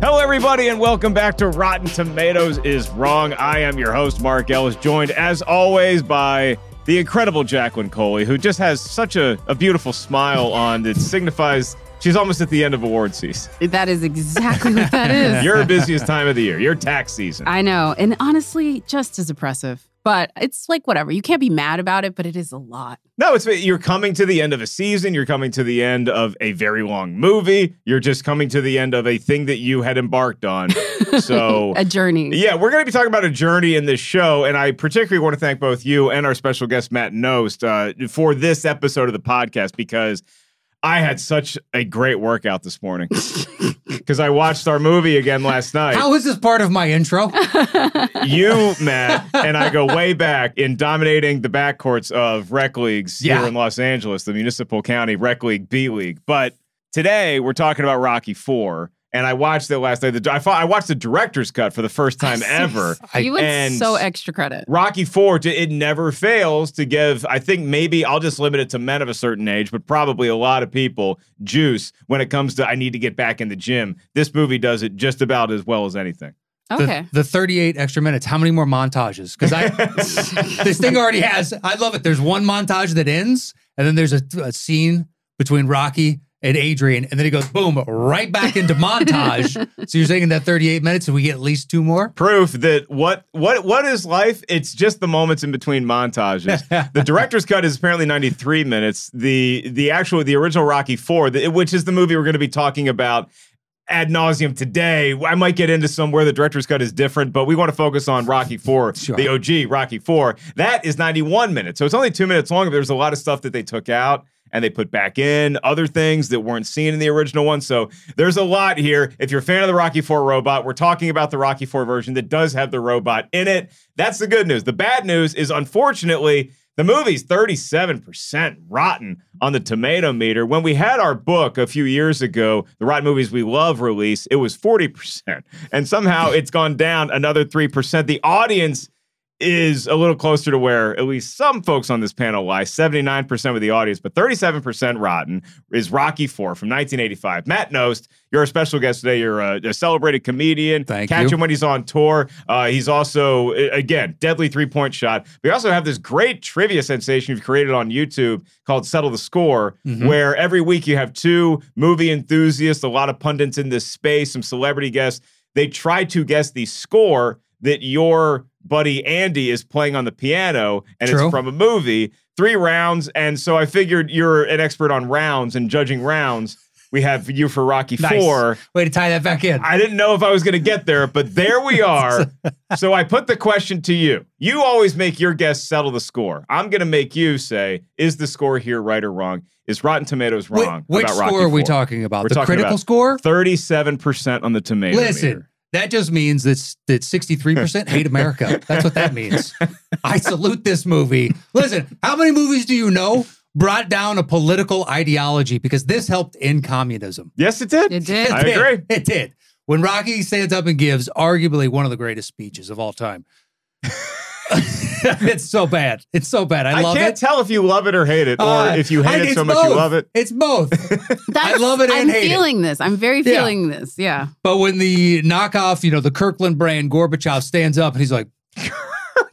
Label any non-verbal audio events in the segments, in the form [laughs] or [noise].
Hello, everybody, and welcome back to Rotten Tomatoes is Wrong. I am your host, Mark Ellis, joined as always by the incredible Jacqueline Coley, who just has such a, a beautiful smile on that signifies she's almost at the end of award season. That is exactly what that is. [laughs] Your busiest time of the year, your tax season. I know. And honestly, just as oppressive. But it's like whatever. You can't be mad about it, but it is a lot. No, it's you're coming to the end of a season. You're coming to the end of a very long movie. You're just coming to the end of a thing that you had embarked on. [laughs] So a journey. Yeah, we're going to be talking about a journey in this show, and I particularly want to thank both you and our special guest Matt Knost uh, for this episode of the podcast because I had such a great workout this morning [laughs] because I watched our movie again last night. How is this part of my intro? [laughs] you, Matt, and I go way back in dominating the backcourts of rec leagues Yeah. here in Los Angeles, the municipal county rec league, B league. But today we're talking about Rocky Four, and I watched it last night. The, I, I watched the director's cut for the first time ever. [laughs] you would and- so extra credit. Rocky Four, it never fails to give. I think maybe I'll just limit it to men of a certain age, but probably a lot of people juice when it comes to I need to get back in the gym. This movie does it just about as well as anything. Okay. The, the 38 extra minutes. How many more montages? Because I [laughs] this thing already has. I love it. There's one montage that ends, and then there's a, a scene between Rocky and Adrian, and then he goes boom right back into montage. [laughs] so you're saying in that 38 minutes, and we get at least two more? proof that what what what is life? It's just the moments in between montages. [laughs] the director's cut is apparently 93 minutes. The the actual the original Rocky 4, which is the movie we're going to be talking about ad nauseum today. I might get into some where the director's cut is different, but we want to focus on Rocky 4, Sure. the OG Rocky 4. That is 91 minutes. So it's only 2 minutes long, but there's a lot of stuff that they took out and they put back in other things that weren't seen in the original one. So there's a lot here. If you're a fan of the Rocky 4 robot, we're talking about the Rocky 4 version that does have the robot in it. That's the good news. The bad news is unfortunately the movie's 37% rotten on the tomato meter. When we had our book a few years ago, the Rotten Movies We Love release, it was 40%. And somehow it's gone down another 3%. The audience is a little closer to where at least some folks on this panel lie 79% of the audience, but 37% rotten is Rocky 4 from 1985. Matt Knost, you're a special guest today. You're a, a celebrated comedian. Thank Catch you. him when he's on tour. Uh, he's also, again, deadly three point shot. We also have this great trivia sensation you've created on YouTube called Settle the Score, Mm-hmm. where every week you have two movie enthusiasts, a lot of pundits in this space, some celebrity guests. They try to guess the score that your buddy Andy is playing on the piano, and True. it's from a movie. Three rounds, and so I figured you're an expert on rounds and judging rounds. We have you for Rocky Nice. Four. Way to tie that back in. I didn't know if I was going to get there, but there we [laughs] are. so I put the question to you. You always make your guests settle the score. I'm going to make you say, is the score here right or wrong? Is Rotten Tomatoes Wh- wrong? which about score are we talking about? We're the critical score? 37% on the tomato Listen, meter. That just means that that 63% hate America. [laughs] That's what that means. I salute this movie. Listen, how many movies do you know brought down a political ideology because this helped end communism? Yes, it did. It did. I It did. agree. It did. When Rocky stands up and gives arguably one of the greatest speeches of all time. [laughs] it's so bad. It's so bad. I, I, love it. I can't tell if you love it or hate it, or Uh, if you hate I- it it's so much both. you love it. It's both. [laughs] I love it and I'm hate it. feeling this. I'm very Yeah. feeling this. Yeah. But when the knockoff, you know, the Kirkland brand Gorbachev stands up and he's like, [laughs]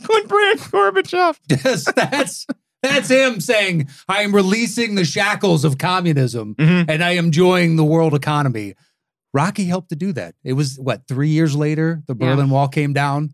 When Brand Gorbachev. yes, that's that's him saying, I am releasing the shackles of communism Mhm. and I am enjoying the world economy. Rocky helped to do that. It was what, three years later, the Yeah. Berlin Wall came down.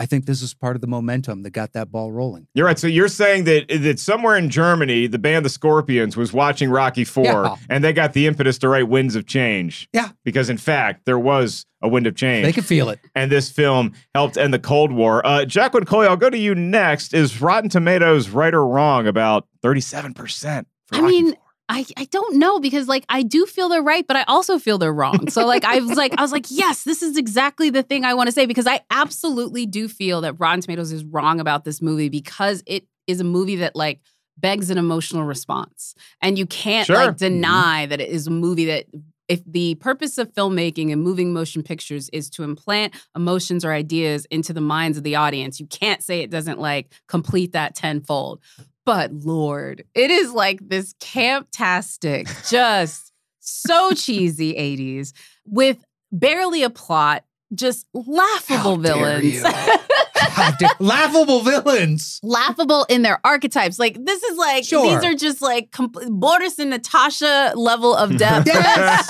I think this is part of the momentum that got that ball rolling. You're right. So you're saying that that somewhere in Germany, the band the Scorpions was watching Rocky Four, Yeah. and they got the impetus to write "Winds of Change." Yeah. because in fact there was a wind of change. They could feel it. and this film helped end the Cold War. Uh, Jacqueline Coley, I'll go to you next. Is Rotten Tomatoes right or wrong about 37%? I Rocky mean, IV? I, I don't know because like I do feel they're right, but I also feel they're wrong. So like I was like I was like, [laughs] yes, this is exactly the thing I want to say because I absolutely do feel that Rotten Tomatoes is wrong about this movie because it is a movie that like begs an emotional response. And you can't Sure. like mm-hmm. deny that it is a movie that if the purpose of filmmaking and moving motion pictures is to implant emotions or ideas into the minds of the audience, you can't say it doesn't like complete that tenfold. But Lord, it is like this camp-tastic, just so [laughs] cheesy 80s with barely a plot, just laughable How dare villains. you. How dare- [laughs] laughable villains. laughable in their archetypes. Like this is like Sure. these are just like compl- Boris and Natasha level of [laughs] depth. Yes.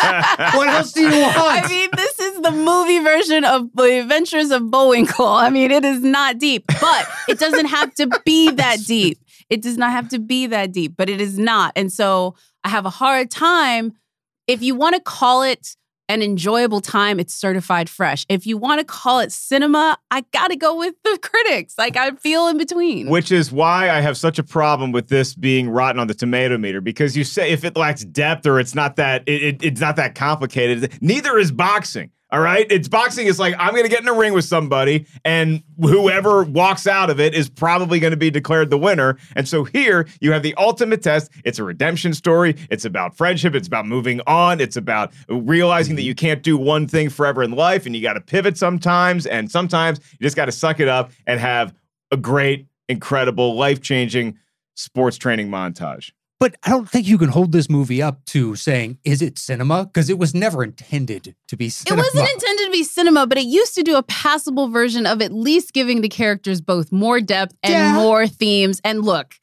what else do you want? I mean, this is the movie version of The Adventures of Bullwinkle. I mean, it is not deep, but it doesn't have to be that deep. It does not have to be that deep, but it is not. And so I have a hard time. If you want to call it an enjoyable time, it's certified fresh. If you want to call it cinema, I got to go with the [laughs] critics. Like I feel in between. Which is why I have such a problem with this being rotten on the tomato meter because you say if it lacks depth or it's not that it, it- it's not that complicated. Neither is boxing. All right, it's boxing. is like I'm going to get in a ring with somebody, and whoever walks out of it is probably going to be declared the winner. And so here you have the ultimate test. It's a redemption story. It's about friendship. It's about moving on. It's about realizing that you can't do one thing forever in life, and you got to pivot sometimes. And sometimes you just got to suck it up and have a great, incredible, life changing sports training montage. But I don't think you can hold this movie up to saying, is it cinema? Because it was never intended to be cinema. It wasn't intended to be cinema, but it used to do a passable version of at least giving the characters both more depth and Yeah. more themes. And look,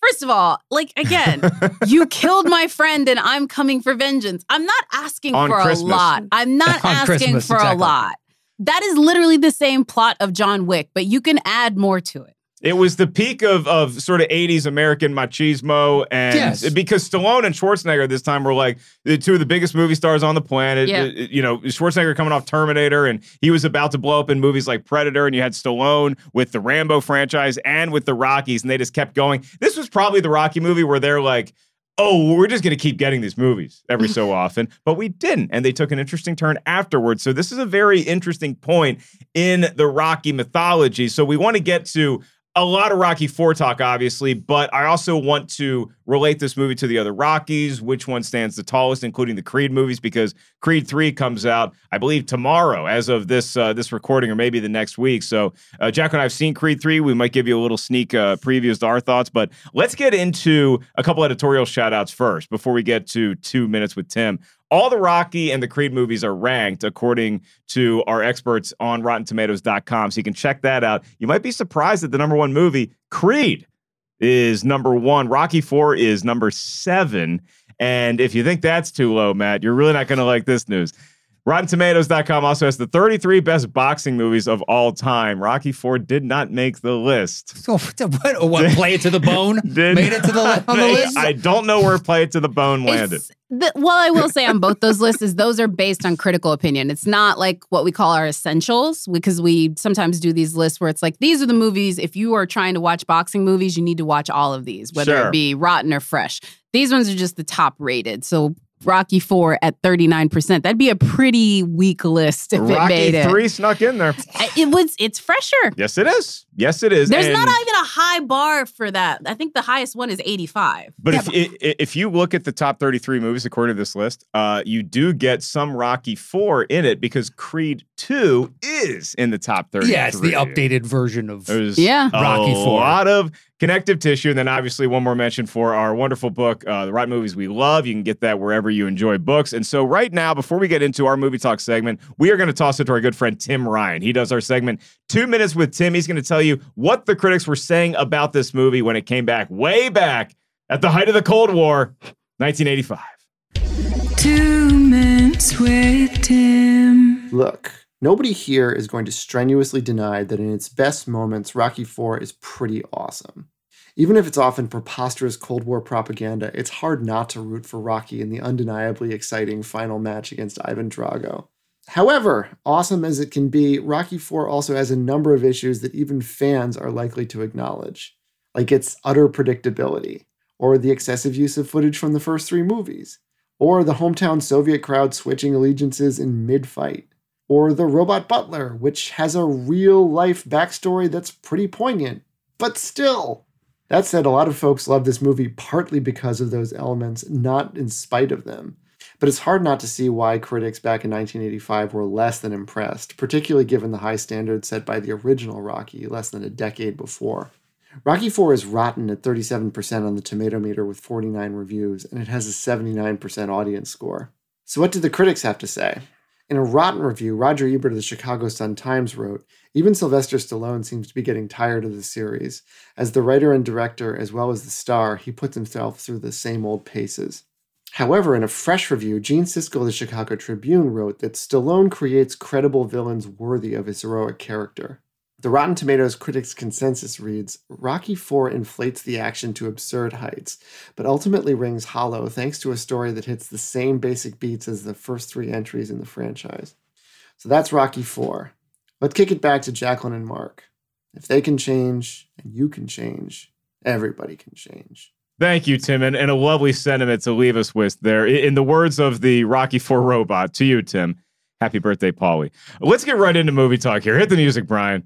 first of all, like again, [laughs] you killed my friend and I'm coming for vengeance. I'm not asking On for Christmas. a lot. I'm not [laughs] On asking Christmas, for exactly. a lot. That is literally the same plot of John Wick, but you can add more to it. It was the peak of of sort of 80s American machismo and Yes. because Stallone and Schwarzenegger this time were like the two of the biggest movie stars on the planet. Yeah. Uh, You know, Schwarzenegger coming off Terminator and he was about to blow up in movies like Predator and you had Stallone with the Rambo franchise and with the Rockies and they just kept going. This was probably the Rocky movie where they're like Oh, we're just going to keep getting these movies every so [laughs] often. But we didn't. And they took an interesting turn afterwards. So, this is a very interesting point in the Rocky mythology. So, we want to get to a lot of Rocky 4 talk, obviously, but I also want to relate this movie to the other Rockies, which one stands the tallest, including the Creed movies, because Creed 3 comes out, I believe, tomorrow as of this uh, this recording, or maybe the next week. So, uh, Jack and I have seen Creed 3. We might give you a little sneak uh, previews to our thoughts, but let's get into a couple editorial shout outs first before we get to two minutes with Tim. All the Rocky and the Creed movies are ranked according to our experts on RottenTomatoes.com. So you can check that out. You might be surprised that the number one movie, Creed, is number one. Rocky Four is number seven. And if you think that's too low, Matt, you're really not going to like this news. RottenTomatoes.com also has the 33 best boxing movies of all time. Rocky Four did not make the list. So, [laughs] what, what, play it to the bone? [laughs] Did Made it to the [laughs] on the make- list? I don't know where Play It to the Bone landed. It's, the, well, I will say on both those lists is those are based on critical opinion. It's not like what we call our essentials because we sometimes do these lists where it's like these are the movies. If you are trying to watch boxing movies, you need to watch all of these, whether Sure. it be rotten or fresh. These ones are just the top rated. So Rocky Four at thirty nine percent. That'd be a pretty weak list if it made it. Three snuck in there. It was. It's fresher. Yes, it is. Yes, it is. There's And- not even a high bar for that. I think the highest one is 85. But if i- i- if you look at the top 33 movies according to this list, uh, you do get some Rocky Four in it because Creed Two is in the top 33. Yeah, it's the updated version of. There's Yeah. a Rocky IV. lot of connective tissue. And then obviously one more mention for our wonderful book, uh, The Right Movies We Love. You can get that wherever you enjoy books. And so right now, before we get into our movie talk segment, we are going to toss it to our good friend Tim Ryan. He does our segment Two Minutes with Tim. He's going to tell you what the critics were saying about this movie when it came back way back at the height of the Cold War, 1985. Two minutes with Tim. Look, nobody here is going to strenuously deny that in its best moments, Rocky IV is pretty awesome. Even if it's often preposterous Cold War propaganda, it's hard not to root for Rocky in the undeniably exciting final match against Ivan Drago. However, awesome as it can be, Rocky IV also has a number of issues that even fans are likely to acknowledge, like its utter predictability, or the excessive use of footage from the first three movies, or the hometown Soviet crowd switching allegiances in mid fight, or the robot butler, which has a real life backstory that's pretty poignant. But still, that said, a lot of folks love this movie partly because of those elements, not in spite of them. But it's hard not to see why critics back in 1985 were less than impressed, particularly given the high standards set by the original Rocky less than a decade before. Rocky IV is rotten at 37% on the tomato meter with 49 reviews, and it has a 79% audience score. So, what did the critics have to say? In a rotten review, Roger Ebert of the Chicago Sun-Times wrote, even Sylvester Stallone seems to be getting tired of the series. As the writer and director, as well as the star, he puts himself through the same old paces. However, in a fresh review, Gene Siskel of the Chicago Tribune wrote that Stallone creates credible villains worthy of his heroic character. The Rotten Tomatoes critics' consensus reads Rocky IV inflates the action to absurd heights, but ultimately rings hollow thanks to a story that hits the same basic beats as the first three entries in the franchise. So that's Rocky IV. Let's kick it back to Jacqueline and Mark. If they can change and you can change, everybody can change. Thank you, Tim, and, and a lovely sentiment to leave us with there. In the words of the Rocky Four robot, to you, Tim. Happy birthday, Paulie. Let's get right into movie talk here. Hit the music, Brian.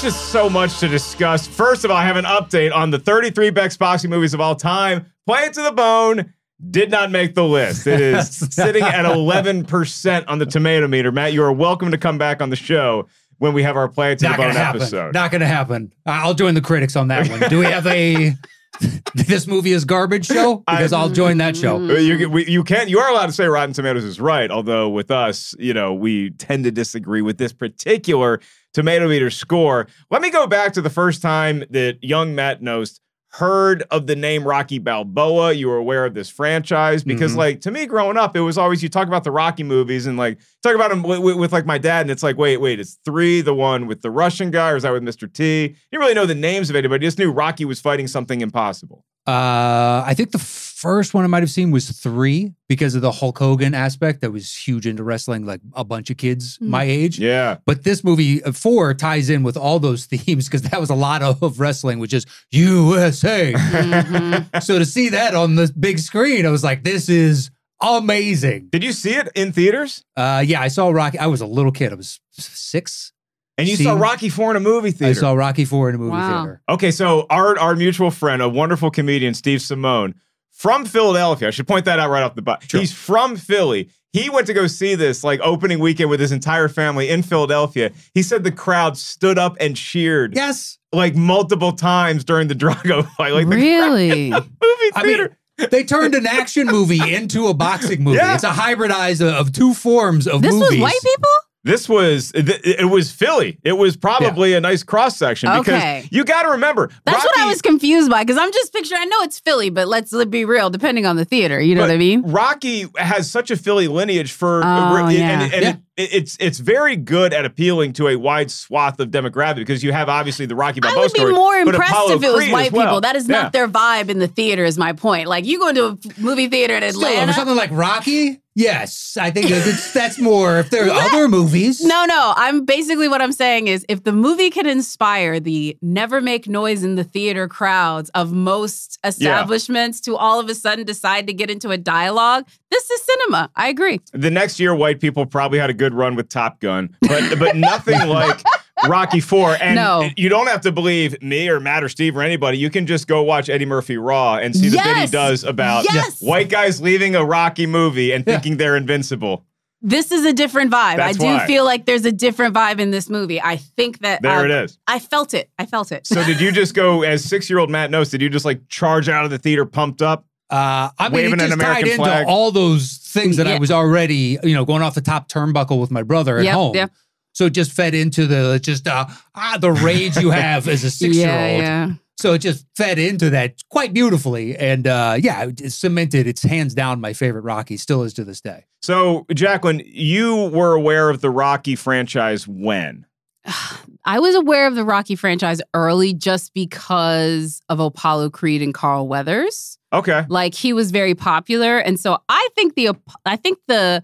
Just so much to discuss. First of all, I have an update on the 33 best boxing movies of all time. Play it to the bone. Did not make the list. It is [laughs] sitting at 11% on the tomato meter. Matt, you are welcome to come back on the show when we have our Play to Not the Bone happen. episode. Not gonna happen. I'll join the critics on that one. Do we have a [laughs] this movie is garbage show? Because I'll join that show. Uh, You we, you can you are allowed to say Rotten Tomatoes is right, although with us, you know, we tend to disagree with this particular tomato meter score. Let me go back to the first time that young Matt Knost heard of the name Rocky Balboa. You were aware of this franchise because, Mhm. like, to me growing up, it was always you talk about the Rocky movies and like talk about them with, with, with, like my dad, and it's like, wait, wait, it's three, the one with the Russian guy, or is that with Mr. T? Didn't really know the names of anybody. Just knew Rocky was fighting something impossible. Uh, I think the first one I might have seen was three because of the Hulk Hogan aspect that was huge into wrestling, like a bunch of kids my age. Yeah. But this movie uh, four ties in with all those [laughs] themes because that was a lot of, of wrestling, which is USA. Mhm. [laughs] so to see that on the big screen, I was like, this is amazing. Did you see it in theaters? Uh, yeah, I saw Rocky. I was a little kid. I was six. And you See- saw Rocky Four in a movie theater. I saw Rocky Four in a movie Wow. theater. okay, so our our mutual friend, a wonderful comedian, Steve Simeone, from Philadelphia. I should point that out right off the bat. Sure. He's from Philly. He went to go see this like opening weekend with his entire family in Philadelphia. He said the crowd stood up and cheered Yes. like multiple times during the Drago fight. [laughs] Like really? crowd- movie I theater. mean, they turned an action movie into a boxing movie. [laughs] Yeah. It's a hybridized of, of two forms of This movies. was white people? This was it, was Philly. It was probably a nice cross section because Okay. you got to remember That's what I was confused by because I'm just picturing. I know it's Philly, but let's be real. Depending on the theater, you know what I mean? Rocky has such a Philly lineage for, uh, Oh, and, yeah. and Yeah. It, it's it's very good at appealing to a wide swath of demographic because you have obviously the Rocky I Balboa would be story, more impressed if it was Creed white well. people. That is Yeah. not their vibe in the theater. Is my point. Like you go into a movie theater in Still, Atlanta. over something like Rocky, yes, I think that's, that's more. If there are [laughs] other movies, No, no. I'm basically what I'm saying is if the movie can inspire the never make noise in the theater crowds of most establishments to all of a sudden decide to get into a dialogue, this is cinema. I agree. The next year, white people probably had a good run with Top Gun, but but [laughs] nothing like Rocky Four. And No. you don't have to believe me or Matt or Steve or anybody. You can just go watch Eddie Murphy Raw and see the bit he does about Yes. white guys leaving a Rocky movie and thinking they're invincible. This is a different vibe. That's I do why. feel like there's a different vibe in this movie. I think that There um, it is. I felt it. I felt it. So did you just go as six year old Matt Knost? Did you just like charge out of the theater pumped up? Uh, I mean, Waving it an just American tied into all those things that I was already, you know, going off the top turnbuckle with my brother at Yep, home. yep. So it just fed into the just uh, ah the [laughs] rage you have as a six year old. yeah. So it just fed into that quite beautifully, and uh, yeah, it it cemented. It's hands down my favorite Rocky, still is to this day. So, Jacqueline, you were aware of the Rocky franchise when? [sighs] [sighs] [sighs] I was aware of the Rocky franchise early just because of Apollo Creed and Carl Weathers. Okay. Like he was very popular, and so I think the I think the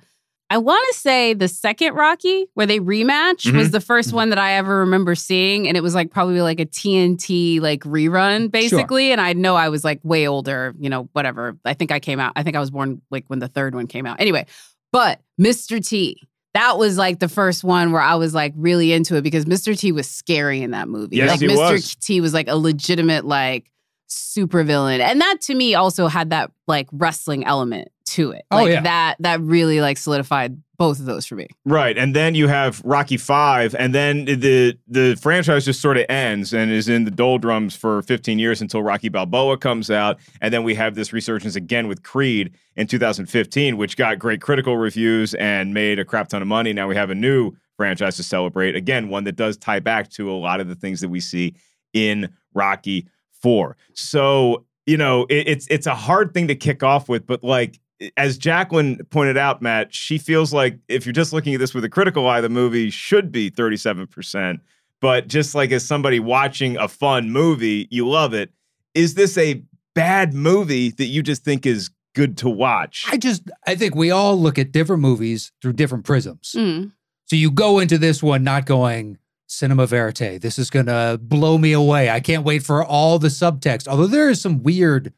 I want to say the second Rocky where they rematch was mm-hmm. the 1st mm-hmm. one that I ever remember seeing, and it was like probably like a TNT like rerun basically. And I know I was like way older, you know, whatever. I think I came out. I think I was born like when the third one came out. Anyway, but Mr. T. That was like the first one where I was like really into it because Mr. T was scary in that movie. Yes, like he Mr. was. T was like a legitimate like super villain. And that to me also had that like wrestling element to it. Oh, Like yeah. that that really like solidified both of those for me. Right, and then you have Rocky Five, and then the the franchise just sort of ends and is in the doldrums for 15 years until Rocky Balboa comes out, and then we have this resurgence again with Creed in 2015, which got great critical reviews and made a crap ton of money. Now we have a new franchise to celebrate, again one that does tie back to a lot of the things that we see in Rocky Four. So you know it, it's it's a hard thing to kick off with, but like as Jacqueline pointed out, Matt, she feels like if you're just looking at this with a critical eye, the movie should be 37%. But just like as somebody watching a fun movie, you love it. Is this a bad movie that you just think is good to watch? I just I think we all look at different movies through different prisms. Mm. So you go into this one not going cinema verite. This is gonna blow me away. I can't wait for all the subtext. Although there is some weird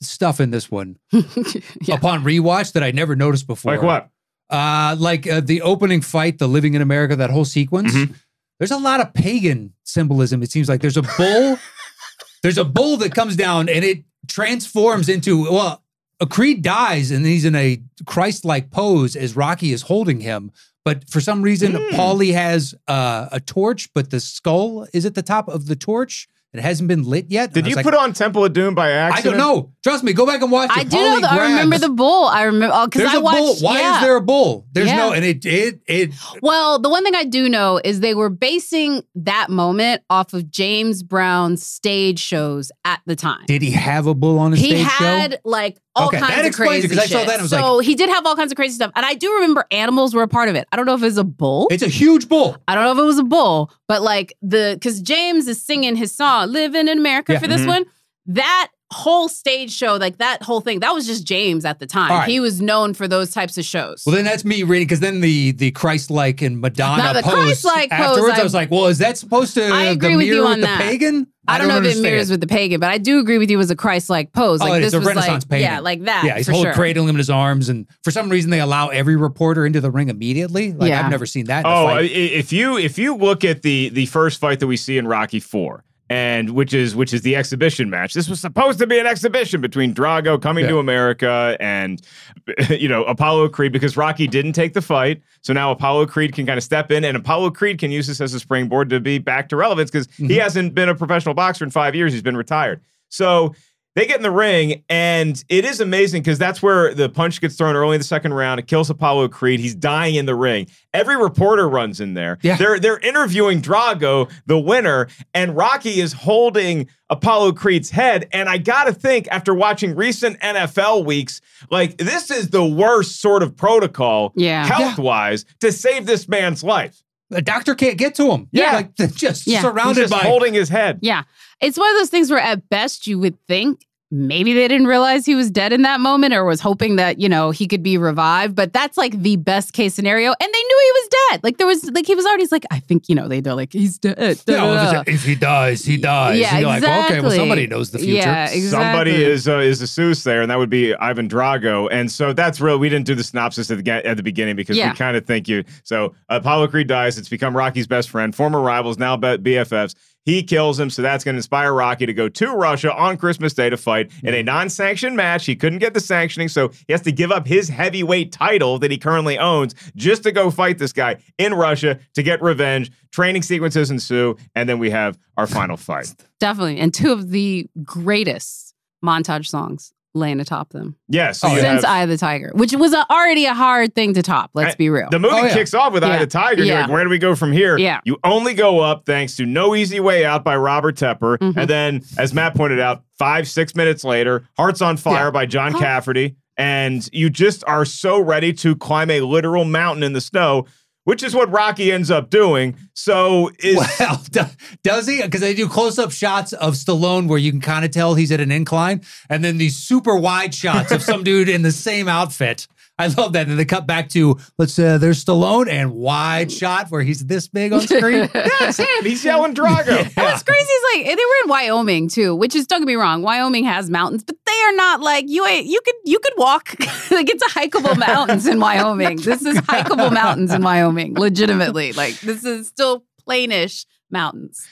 stuff in this one [laughs] Yeah. upon rewatch that I never noticed before. like what? Uh, like uh, the opening fight, the Living in America, that whole sequence. Mhm. There's a lot of pagan symbolism. It seems like there's a bull. [laughs] there's a bull that comes down and it transforms into well, a Creed dies and he's in a Christ-like pose as Rocky is holding him. But for some reason, Hmm. Paulie has uh, a torch, but the skull is at the top of the torch. It hasn't been lit yet. Did you was put on Temple of Doom by accident? I don't know. Trust me. Go back and watch it. I do know Paulie that I remember the bull. I remember because There's I a watched. bull. Why yeah. is there a bull? There's Yeah. no, and it it it Well, the one thing I do know is they were basing that moment off of James Brown's stage shows at the time. Did he have a bull on his he stage had show? like all Okay, that kinds of explains it, crazy 'cause I saw shit. that and I was so he did have all kinds of crazy stuff, and I do remember animals were a part of it. I don't know if it was a bull. It's a huge bull. I don't know if it was a bull, but like the because James is singing his song "Living in America" Yeah. for this Mhm. one. That whole stage show, like that whole thing, that was just James at the time. All right. He was known for those types of shows. Well, then that's me reading because then the the Christ-like and Madonna Now, the pose Christ-like pose, afterwards. I, I- was like, well, is that supposed to I the agree with you mirror on the that. pagan? I don't, know if it mirrors with the pagan, but I do agree with you as a Christ-like pose. Oh, Like it's this a was Renaissance like, painting. yeah, like that. Yeah, he's for holding sure. cradling him in his arms, and for some reason they allow every reporter into the ring immediately. Like Yeah. I've never seen that. In Oh, i- fight. if you if you look at the the first fight that we see in Rocky Four, and which is which is the exhibition match. This was supposed to be an exhibition between Drago coming Yeah. to America and [laughs] you know Apollo Creed because Rocky didn't take the fight, so now Apollo Creed can kind of step in, and Apollo Creed can use this as a springboard to be back to relevance because he Mhm. hasn't been a professional boxer in five years. He's been retired, so. They get in the ring, and it is amazing because that's where the punch gets thrown early in the second round. It kills Apollo Creed. He's dying in the ring. Every reporter runs in there. Yeah. They're they're interviewing Drago, the winner, and Rocky is holding Apollo Creed's head. And I gotta think, after watching recent NFL weeks, like this is the worst sort of protocol, Yeah. health wise, to save this man's life. the doctor can't get to him. Yeah. like [laughs] they're just Yeah. He's surrounded just by. holding his head. Yeah. It's one of those things where at best you would think maybe they didn't realize he was dead in that moment or was hoping that, you know, he could be revived. But that's like the best case scenario. And they knew he was dead. Like there was like he was already like, I think, you know, they, they're like, he's dead. da, No, da, if, da. if he dies, he dies. Yeah, And you're like, well, okay, well, exactly. somebody knows the future. Yeah, exactly. Somebody is uh, is a Seuss there, and that would be Ivan Drago. And so that's real. We didn't do the synopsis at the, at the beginning because Yeah. we kind of think you. So Apollo Creed dies. It's become Rocky's best friend, former rivals, now be- BFFs. He kills him, so that's going to inspire Rocky to go to Russia on Christmas Day to fight in a non-sanctioned match. He couldn't get the sanctioning, so he has to give up his heavyweight title that he currently owns just to go fight this guy in Russia to get revenge. Training sequences ensue, and then we have our final fight. Definitely. And two of the greatest montage songs laying atop them Yes, so Oh, since have- Eye of the Tiger, which was a, already a hard thing to top. Let's I- be real. The movie Oh, yeah. kicks off with Eye of the Tiger. And You're Yeah. like, where do we go from here? Yeah. You only go up thanks to No Easy Way Out by Robert Tepper. Mhm. And then, as Matt pointed out, five, six minutes later, Hearts on Fire Yeah. by John Huh. Cafferty. And you just are so ready to climb a literal mountain in the snow, which is what Rocky ends up doing. So is Well, [laughs] do- does he? Because they do close up shots of Stallone where you can kind of tell he's at an incline, and then these super wide shots of some [laughs] dude in the same outfit. I love that. And they cut back to let's uh, there's Stallone and wide shot where he's this big on screen. [laughs] that's him. He's yelling Drago. [laughs] And what's crazy is like they were in Wyoming too, which is don't get me wrong, Wyoming has mountains, but they are not like you ain't you could you could walk [laughs] like it's a hikeable mountains in Wyoming. This is hikeable mountains in Wyoming, legitimately. Like this is still plainish mountains.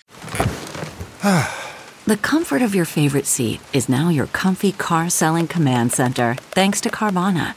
[sighs] The comfort of your favorite seat is now your comfy car selling command center, thanks to Carvana.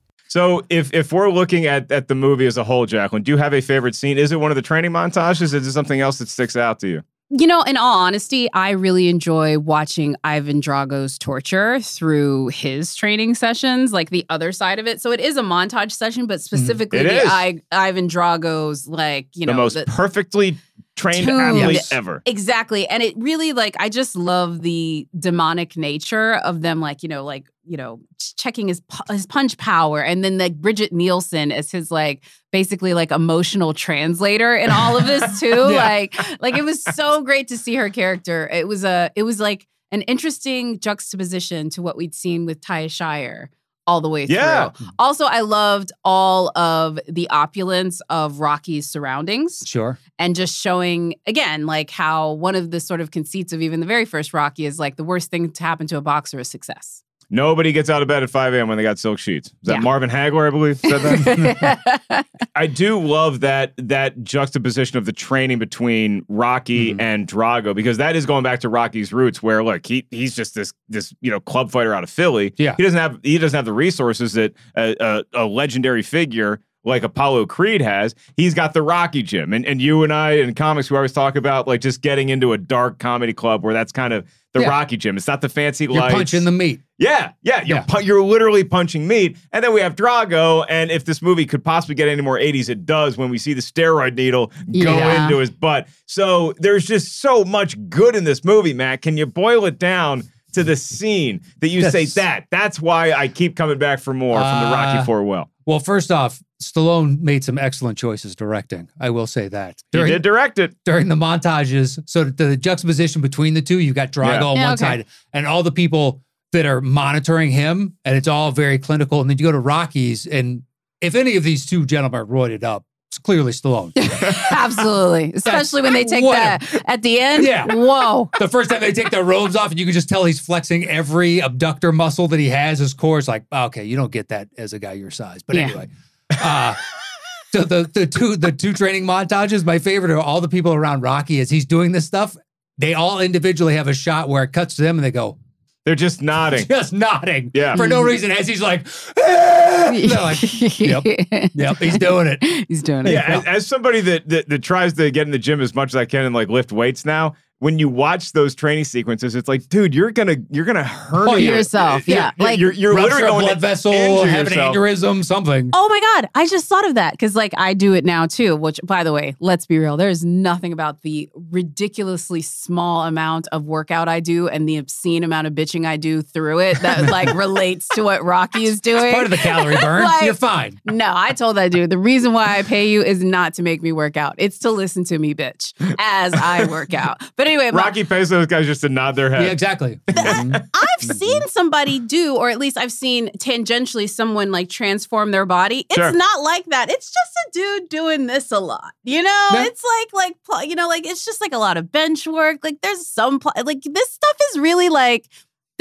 So if if we're looking at, at the movie as a whole, Jacqueline, do you have a favorite scene? Is it one of the training montages? Is it something else that sticks out to you? You know, in all honesty, I really enjoy watching Ivan Drago's torture through his training sessions, like the other side of it. So it is a montage session, but mm-hmm. specifically It the. I, Ivan Drago's, like, you the know, most the- perfectly trained tuned- athlete ever. Exactly. And it really like I just love the demonic nature of them like, you know, like, you know, checking his his punch power and then like Brigitte Nielsen as his like basically like emotional translator in all of this [laughs] too. Yeah. Like like it was so great to see her character. It was a it was like an interesting juxtaposition to what we'd seen with Talia Shire all the way Yeah. through. Also, I loved all of the opulence of Rocky's surroundings Sure. and just showing again like how one of the sort of conceits of even the very first rocky is like the worst thing to happen to a boxer is success Nobody gets out of bed at 5 a.m. when they got silk sheets. Is that Yeah. Marvin Hagler, I believe, said that? [laughs] I do love that that juxtaposition of the training between Rocky Mhm. and Drago because that is going back to Rocky's roots, where look, he he's just this this you know club fighter out of Philly. Yeah. he doesn't have he doesn't have the resources that a, a, a legendary figure like Apollo Creed has. He's got the Rocky gym, and and you and I in comics we always talk about like just getting into a dark comedy club where that's kind of the Yeah. Rocky gym. It's not the fancy You're lights. punching the meat. Yeah, yeah, you're, Yeah. pu- you're literally punching meat. And then we have Drago, and if this movie could possibly get any more 80s, it does when we see the steroid needle go Yeah. into his butt. So there's just so much good in this movie, Matt. Can you boil it down to the scene that you say that? That's why I keep coming back for more from the Rocky Uh, Four well. Well, first off, Stallone made some excellent choices directing. I will say that. He did direct it. during the montages. So the, the juxtaposition between the two, you've got Drago Yeah. on Yeah, one okay. side and all the people that are monitoring him, and it's all very clinical. And then you go to Rockies, and if any of these two gentlemen are roided up, it's clearly Stallone. [laughs] Absolutely. Especially when they take Whatever. that at the end. Yeah. Whoa. the first time they take their robes off, and you can just tell he's flexing every abductor muscle that he has. His core is like, okay, you don't get that as a guy your size. But Yeah. anyway, uh, so the the two the two training montages, my favorite are all the people around Rocky as he's doing this stuff. They all individually have a shot where it cuts to them, and they go They're just nodding. [laughs] just nodding, Yeah. for no reason. As he's like, [laughs] "Ah!" Like, yep, yep, he's doing it. [laughs] He's doing it. Yeah, as, as somebody that, that that tries to get in the gym as much as I can and like lift weights now, when you watch those training sequences, it's like, dude, you're gonna you're gonna hurt Oh. Yourself, yeah. You're, Like, you're, you're literally going blood to vessel, injure have an aneurysm, something. Oh my God. I just thought of that because, like, I do it now too. Which, by the way, let's be real. There's nothing about the ridiculously small amount of workout I do and the obscene amount of bitching I do through it that, [laughs] like, relates to what Rocky is doing. Part of the calorie [laughs] burn. Like- You're fine. No, I told that dude the reason why I pay you is not to make me work out. It's to listen to me, bitch, as I work out. But anyway, Rocky pays those guys just to nod their head. Yeah, exactly. [laughs] I've mm-hmm. seen somebody do, or at least I've seen tangentially someone like transform their body. It's Sure. not like that. It's just a dude doing this a lot. You know, Yeah. it's like like pl- you know, like it's just like a lot of bench work. Like there's some pl- like this stuff is really like.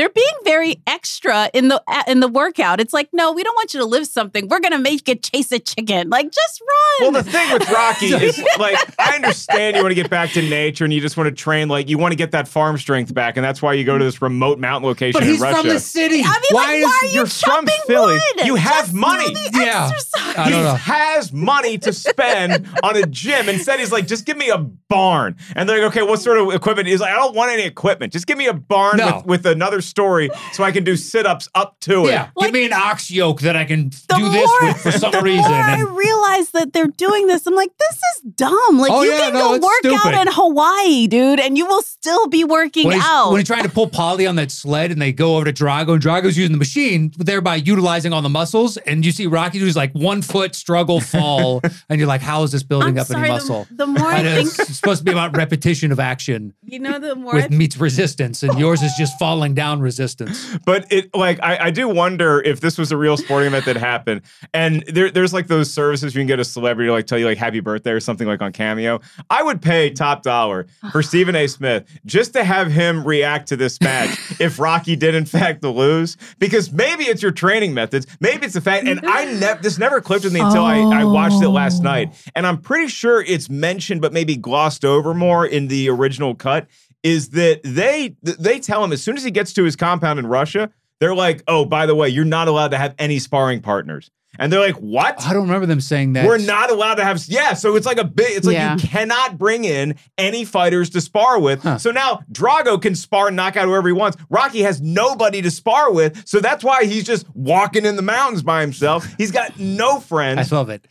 They're being very extra in the in the workout. It's like, no, we don't want you to live something. We're gonna make you chase a chicken. Like, just run. Well, the thing with Rocky [laughs] is like I understand you want to get back to nature and you just want to train like you want to get that farm strength back, and that's why you go to this remote mountain location But in he's Russia. from the city. I mean, why like, is why are you you're from Philly. wood? You have Just money. The Yeah. exercise. I he don't know. has money to spend on a gym. Instead, he's like, just give me a barn. And they're like, okay, what sort of equipment? He's like, I don't want any equipment. Just give me a barn No. with, with another story so I can do sit ups up to it. Yeah, give me an ox yoke that I can the do this more- with for some [laughs] the reason. more I and- realize that they're doing this, I'm like, this is dumb. Like, Oh, you yeah, can no, go it's work stupid. out in Hawaii, dude, and you will still be working when he's, out. when he's trying to pull Paulie on that sled and they go over to Drago and Drago's using the machine, thereby utilizing all the muscles. And you see Rocky do his like one foot struggle fall. [laughs] and you're like, how is this building I'm up sorry, any muscle? the more [laughs] I And it's think- supposed to be about repetition of action you know, the more with I meets resistance. And yours is just falling down resistance. [laughs] But it like I, I do wonder if this was a real sporting event that happened. And there, there's like those services you can get a celebrity to like tell you like happy birthday or something like on Cameo. I would pay top dollar for [sighs] Stephen A. Smith just to have him react to this match [laughs] if Rocky did in fact lose. Because maybe it's your training methods, maybe it's the fact. And I mm-hmm. never this never clicked with me until I, I watched it last oh. night. And I'm pretty sure it's mentioned, but maybe glossed over more in the original cut. Is that they they tell him as soon as he gets to his compound in Russia, they're like, oh, by the way, you're not allowed to have any sparring partners. And they're like, what? I don't remember them saying that. We're not allowed to have, yeah. So it's like a big, it's like Yeah. you cannot bring in any fighters to spar with. Huh. So now Drago can spar and knock out whoever he wants. Rocky has nobody to spar with. So that's why he's just walking in the mountains by himself. He's got no friends. I love it.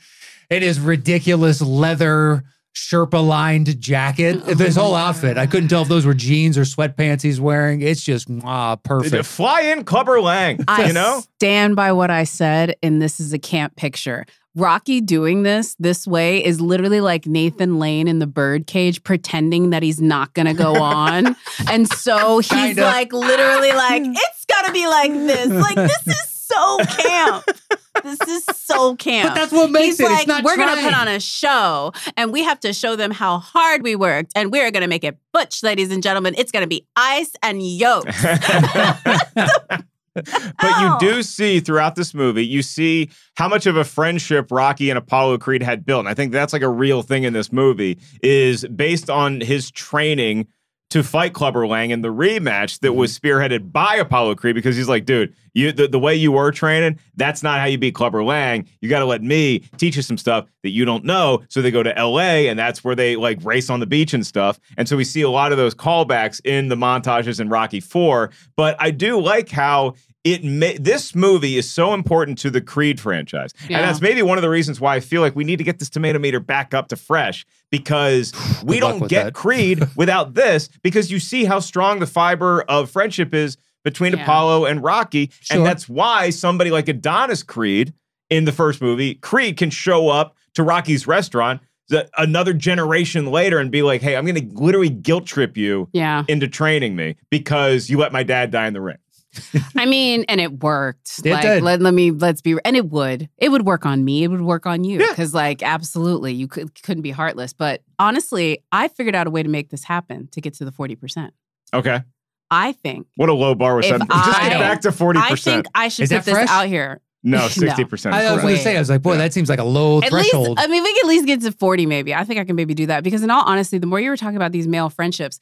It is ridiculous leather Sherpa lined jacket. Oh this whole outfit. I couldn't tell if those were jeans or sweatpants he's wearing. It's just ah, perfect. Fly in Clubber Lang, I you know? stand by what I said, and this is a camp picture. Rocky doing this this way is literally like Nathan Lane in the birdcage pretending that he's not gonna go [laughs] on. and so he's Kinda. like literally like, it's gotta be like this. Like this is so camp. [laughs] This is so camp. But that's what makes He's it. It's like, not we're gonna put on a show and we have to show them how hard we worked and we're gonna make it butch, ladies and gentlemen. It's gonna be ice and yokes. [laughs] [laughs] But you do see throughout this movie, you see how much of a friendship Rocky and Apollo Creed had built. And I think that's like a real thing in this movie, is based on his training to fight Clubber Lang in the rematch that was mm-hmm. spearheaded by Apollo Creed because he's like, dude, you the, the way you were training, that's not how you beat Clubber Lang. You got to let me teach you some stuff that you don't know. So they go to LA and that's where they like race on the beach and stuff. And so we see a lot of those callbacks in the montages in Rocky 4. But I do like how it may, this movie is so important to the Creed franchise. Yeah. And that's maybe one of the reasons why I feel like we need to get this tomato meter back up to fresh because [sighs] we don't get that. Creed [laughs] without this because you see how strong the fiber of friendship is between Yeah. Apollo and Rocky. Sure. And that's why somebody like Adonis Creed in the first movie, Creed can show up to Rocky's restaurant the, another generation later and be like, hey, I'm going to literally guilt trip you yeah. into training me because you let my dad die in the ring. I mean, and it worked. It like, did. Let, let me let's be, and it would. It would work on me. It would work on you Yeah. because, like, absolutely, you could couldn't be heartless. But honestly, I figured out a way to make this happen to get to the forty percent. Okay. I think. What a low bar was If set. [laughs] Just get back to 40%. I think I should Is put this fresh? out here. no, [laughs] 60%. I was going to say, I was like, boy, that seems like a low At threshold. least, I mean, we can at least get to 40 maybe. I think I can maybe do that because, in all honesty, the more you were talking about these male friendships,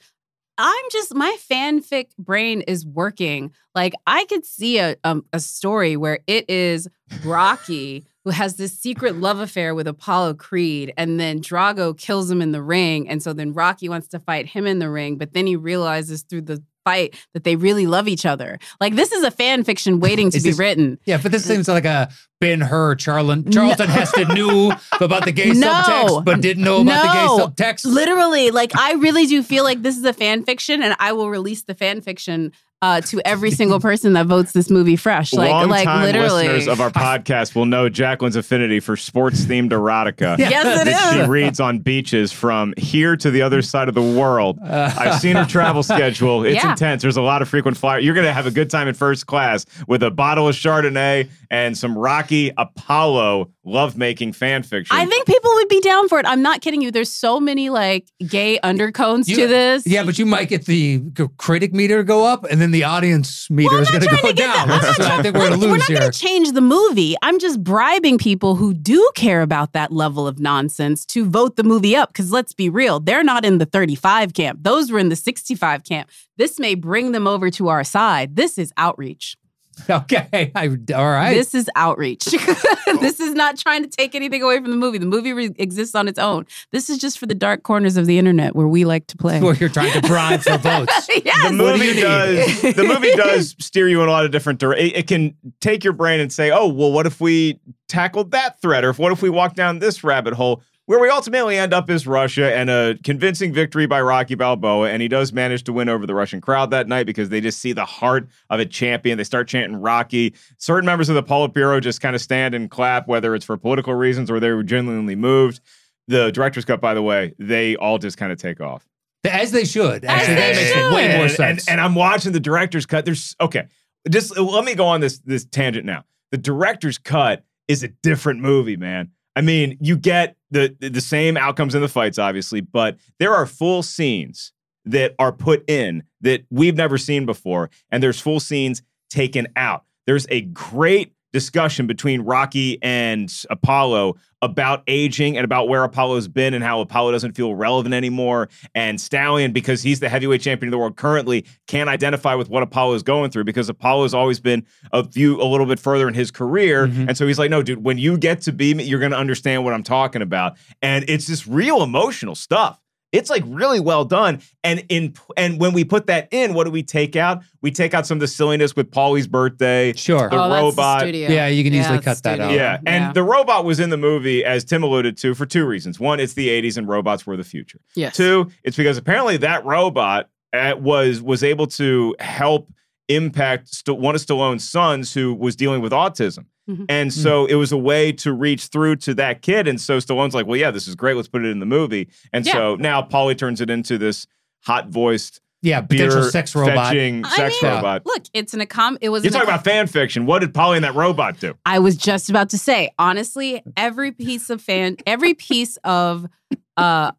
I'm just, my fanfic brain is working. Like, I could see a, um, a story where it is Rocky [laughs] who has this secret love affair with Apollo Creed, and then Drago kills him in the ring. And so then Rocky wants to fight him in the ring, but then he realizes through the fight that they really love each other. Like, this is a fan fiction waiting to be this- written. yeah, but this seems like a Ben Hur, Charlton, Charlton Heston knew about the gay [laughs] No. subtext, but didn't know about the gay subtext. Literally, like I really do feel like this is a fan fiction, and I will release the fan fiction uh, to every single person that votes this movie fresh. Like, Long like time literally. listeners of our podcast will know Jacqueline's affinity for sports themed erotica. [laughs] Yes, it that is. she reads on beaches from here to the other side of the world. [laughs] I've seen her travel schedule. It's Yeah. intense. There's a lot of frequent flyers. You're going to have a good time in first class with a bottle of Chardonnay and some Rocky Apollo lovemaking fan fiction. I think people would be down for it. I'm not kidding you. There's so many like gay undertones You- to this. Yeah, but you might get the critic meter go up, and then the audience meter Well, is not going to go down. that- not what I think we're going to We're lose not here. going to change the movie. I'm just bribing people who do care about that level of nonsense to vote the movie up. Because let's be real, they're not in the 35 camp. Those were in the 65 camp. This may bring them over to our side. This is outreach. [laughs] Okay, I, all right. This is outreach. [laughs] [laughs] this is not trying to take anything away from the movie. The movie re- exists on its own. This is just for the dark corners of the internet where we like to play. where you're trying to bribe for votes. yes. the What do movie does the movie does steer you in a lot of different directions. It, it can take your brain and say, "Oh, well, what if we tackled that threat, or if, what if we walk down this rabbit hole?" Where we ultimately end up is Russia and a convincing victory by Rocky Balboa, and he does manage to win over the Russian crowd that night because they just see the heart of a champion. They start chanting Rocky. Certain members of the Politburo just kind of stand and clap, whether it's for political reasons or they were genuinely moved. The director's cut, by the way, they all just kind of take off. As they should. Actually, they that makes should. way more And- sense. And, and I'm watching the director's cut. There's okay. Just let me go on this this tangent now. The director's cut is a different movie, man. I mean, you get the the same outcomes in the fights, obviously, but there are full scenes that are put in that we've never seen before, and there's full scenes taken out. There's a great discussion between Rocky and Apollo about aging and about where Apollo's been and how Apollo doesn't feel relevant anymore. And Stallion, because he's the heavyweight champion of the world currently, can't identify with what Apollo is going through because Apollo's always been a few a little bit further in his career. Mm-hmm. And so he's like, no, dude, when you get to be me, you're gonna understand what I'm talking about. And it's just real emotional stuff. It's like really well done. And in and when we put that in, what do we take out? We take out some of the silliness with Paulie's birthday. Sure. The Oh, that's robot. studio. Yeah, you can easily cut that out. Yeah, and the robot was in the movie, as Tim alluded to, for two reasons. One, it's the '80s, and robots were the future. Yes. Two, it's because apparently that robot uh, was was able to help impact St- one of Stallone's sons who was dealing with autism. Mhm. And so it was a way to reach through to that kid. And so Stallone's like, well, yeah, this is great. Let's put it in the movie. And Yeah. so now Paulie turns it into this hot voiced, Yeah, beer sex robot. fetching I sex mean, robot. Look, it's an accom. It was. You're talking accom- about fan fiction. What did Paulie and that robot do? I was just about to say, honestly, every piece of fan, every piece of uh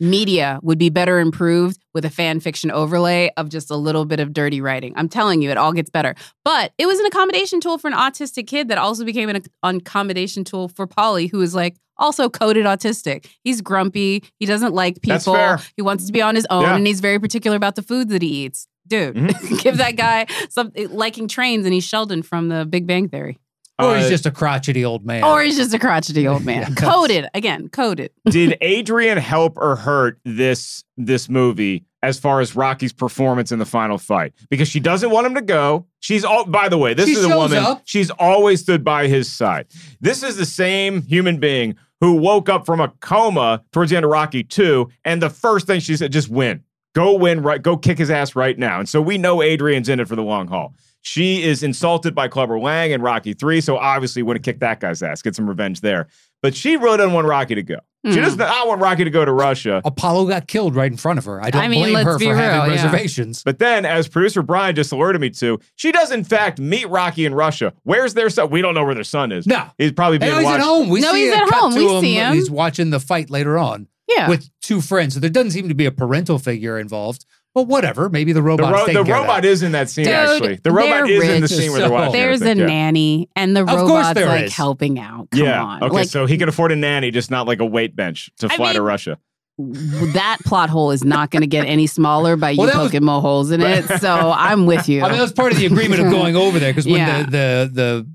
media would be better improved with a fan fiction overlay of just a little bit of dirty writing. I'm telling you, it all gets better. But it was an accommodation tool for an autistic kid that also became an accommodation tool for Paulie, who is like also coded autistic. He's grumpy. He doesn't like people. He wants to be on his own, Yeah. and he's very particular about the food that he eats. Dude, mm-hmm. [laughs] give that guy some eh, liking trains, and he's Sheldon from The Big Bang Theory. Or he's Uh, just a crotchety old man. Or he's just a crotchety old [laughs] man. coded again, coded. [laughs] did Adrian help or hurt this this movie as far as Rocky's performance in the final fight? Because she doesn't want him to go. She's all by the way, this She is a shows woman. up. She's always stood by his side. This is the same human being who woke up from a coma towards the end of Rocky 2, and the first thing she said, just win. Go win, right? Go kick his ass right now. And so we know Adrian's in it for the long haul. She is insulted by Clubber Lang and Rocky 3, so obviously want to kick that guy's ass, get some revenge there. But she really doesn't want Rocky to go. She Hmm. doesn't I want Rocky to go to Russia. Apollo got killed right in front of her. I don't I mean, blame her be for having yeah. reservations. But then, as producer Brian just alerted me to, she does in fact meet Rocky in Russia. Where's their son? We don't know where their son is. No. He's probably Hey, being no, he's watched. at home. We No, see he's at home. to We him. see him. He's watching the fight later on Yeah. with two friends. So there doesn't seem to be a parental figure involved. But whatever. Maybe the The, robot. ro- the robot is in that scene, Dude, actually. The robot is in the rich, scene where they're watching. I There's a yeah. nanny, and the Of robot's like is. helping out. Come yeah. on. Okay, like so he can afford a nanny, just not like a weight bench to I fly to Russia. that plot hole is not going to get any smaller by you Well, was- poking more holes in it. So I'm with you. [laughs] I mean, that was part of the agreement of going over there because when Yeah. the the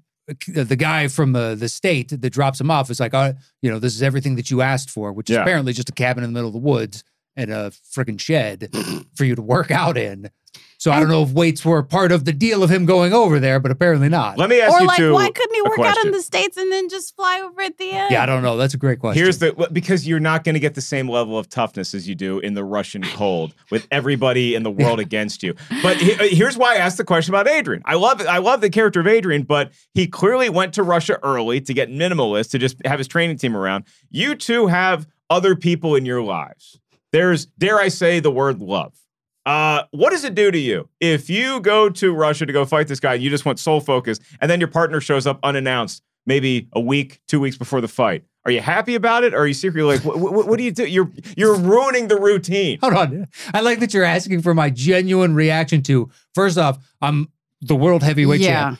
the the guy from uh, the state that drops him off is like, oh, you know, this is everything that you asked for, which is apparently just a cabin in the middle of the woods and a freaking shed [gasps] for you to work out in. So I don't know if weights were part of the deal of him going over there, but apparently not. Let me ask you. or you like, two why couldn't he a work out in the states and then just fly over at the end? Yeah, I don't know. That's a great question. Here's the because you're not going to get the same level of toughness as you do in the Russian cold with everybody in the world [laughs] against you. But he- uh, here's why I asked the question about Adrian. I love. I love the character of Adrian, but he clearly went to Russia early to get minimalist to just have his training team around. You two have other people in your lives. There's dare I say the word love. Uh, what does it do to you if you go to Russia to go fight this guy? You just want sole focus, and then your partner shows up unannounced, maybe a week, two weeks before the fight. Are you happy about it, or are you secretly like, what, what, what do you do? You're you're ruining the routine. Hold on. I like that you're asking for my genuine reaction to. First off, I'm the world heavyweight Yeah. champ.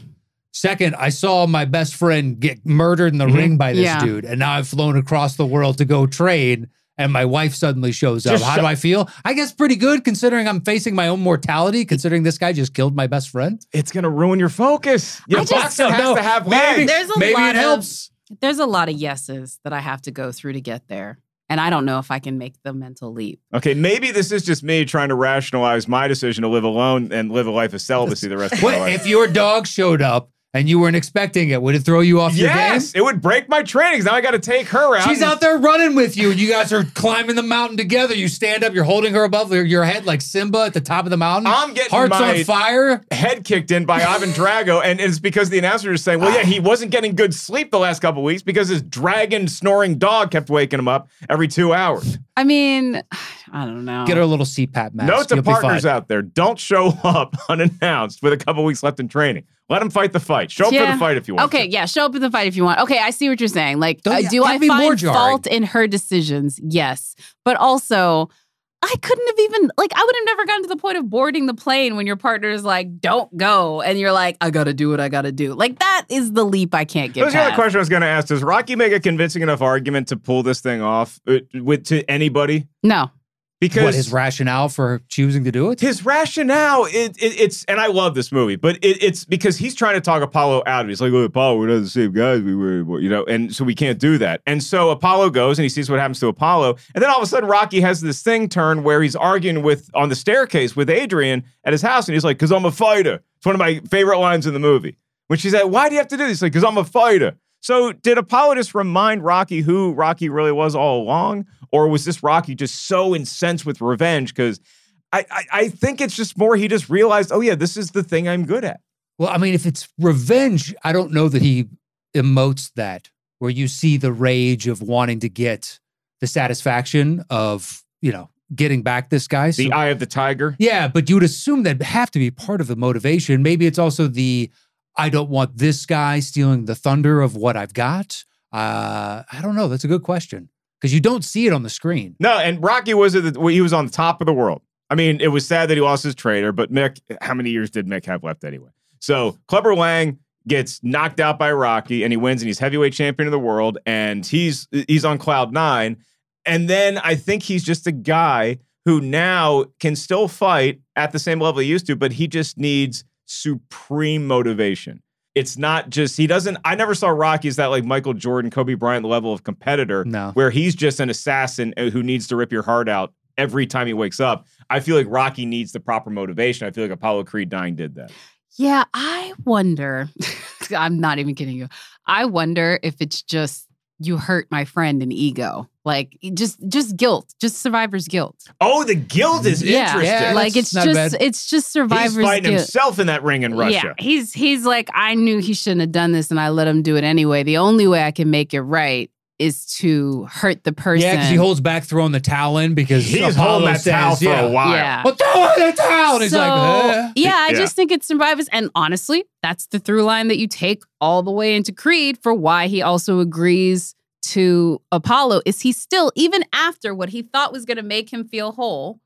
Second, I saw my best friend get murdered in the Mhm. ring by this Yeah. dude, and now I've flown across the world to go train, and my wife suddenly shows up. Just How shut- do I feel? I guess pretty good considering I'm facing my own mortality, considering this guy just killed my best friend. It's gonna ruin your focus. Your I just boxer has know. to have Maybe- legs. There's a Maybe lot it of- helps. There's a lot of yeses that I have to go through to get there. And I don't know if I can make the mental leap. Okay, maybe this is just me trying to rationalize my decision to live alone and live a life of celibacy the rest of my life. if your dog showed up and you weren't expecting it? Would it throw you off your game? Yes, it would break my trainings. Now I got to take her out. She's and- out there running with you, and you guys are climbing the mountain together. You stand up, you're holding her above your- your head like Simba at the top of the mountain. I'm getting hearts my- on fire. head kicked in by Ivan [laughs] Drago, and it's because the announcer is saying, "Well, yeah, he wasn't getting good sleep the last couple weeks because his dragon snoring dog kept waking him up every two hours." I mean, I don't know. Get her a little CPAP mask. Note to You'll partners out there: don't show [laughs] up unannounced with a couple weeks left in training. Let him fight the fight. Show up for the fight if you want. Okay, to. yeah, show up in the fight if you want. Okay, I see what you're saying. Like, Don't- uh, do I that'd be more find fault in her decisions? Yes, but also, I couldn't have even like I would have never gotten to the point of boarding the plane when your partner is like, "Don't go," and you're like, "I got to do what I got to do." Like that is the leap I can't That get was the other question I was going to ask: Does Rocky make a convincing enough argument to pull this thing off uh, with to anybody? No, Because What his rationale for choosing to do it? his rationale it, it, it's and i love this movie but it, it's because he's trying to talk apollo out of it. He's like well apollo we're not the same guys we were you know and so we can't do that. And so apollo goes and he sees what happens to apollo and then all of a sudden rocky has this thing turn where he's arguing with on the staircase with adrian at his house and he's like because i'm a fighter it's one of my favorite lines in the movie. When she's like why do you have to do this? He's like because i'm a fighter so did apollo just remind rocky who rocky really was all along or was this rocky just so incensed with revenge because I, I I think it's just more he just realized, oh yeah, this is the thing I'm good at. Well, I mean, if it's revenge, I don't know that he emotes that, where you see the rage of wanting to get the satisfaction of, you know, getting back this guy. The So- eye of the tiger. yeah, but you would assume that have to be part of the motivation. Maybe it's also the I don't want this guy stealing the thunder of what I've got. Uh, I don't know. That's a good question because you don't see it on the screen. No, and Rocky was at the, he was on the top of the world. I mean, it was sad that he lost his trainer, but Mick, how many years did Mick have left anyway? So Clubber Lang gets knocked out by Rocky, and he wins, and he's heavyweight champion of the world, and he's he's on cloud nine. And then I think he's just a guy who now can still fight at the same level he used to, but he just needs supreme motivation. It's not just he doesn't. I never saw Rocky as that like Michael Jordan, Kobe Bryant level of competitor, No. where he's just an assassin uh, who needs to rip your heart out every time he wakes up. I feel like Rocky needs the proper motivation. I feel like Apollo Creed dying did that. Yeah, I wonder. [laughs] I'm not even kidding you. I wonder if it's just you hurt my friend and ego. Like just just guilt, just survivor's guilt. Oh, the guilt is yeah, interesting. like it's just bad. it's just survivor's He's fighting guilt. himself in that ring in Russia. Yeah, he's he's like, I knew he shouldn't have done this, and I let him do it anyway. The only way I can make it right is to hurt the person. Yeah, because he holds back throwing the towel in because He's Apollo holding that towel for yeah. a while. Yeah. Well, throw in the towel. And he's like, "Uh." yeah, I Yeah. just think it's survivors. And honestly, that's the through line that you take all the way into Creed for why he also agrees to Apollo. Is he still, even after what he thought was going to make him feel whole,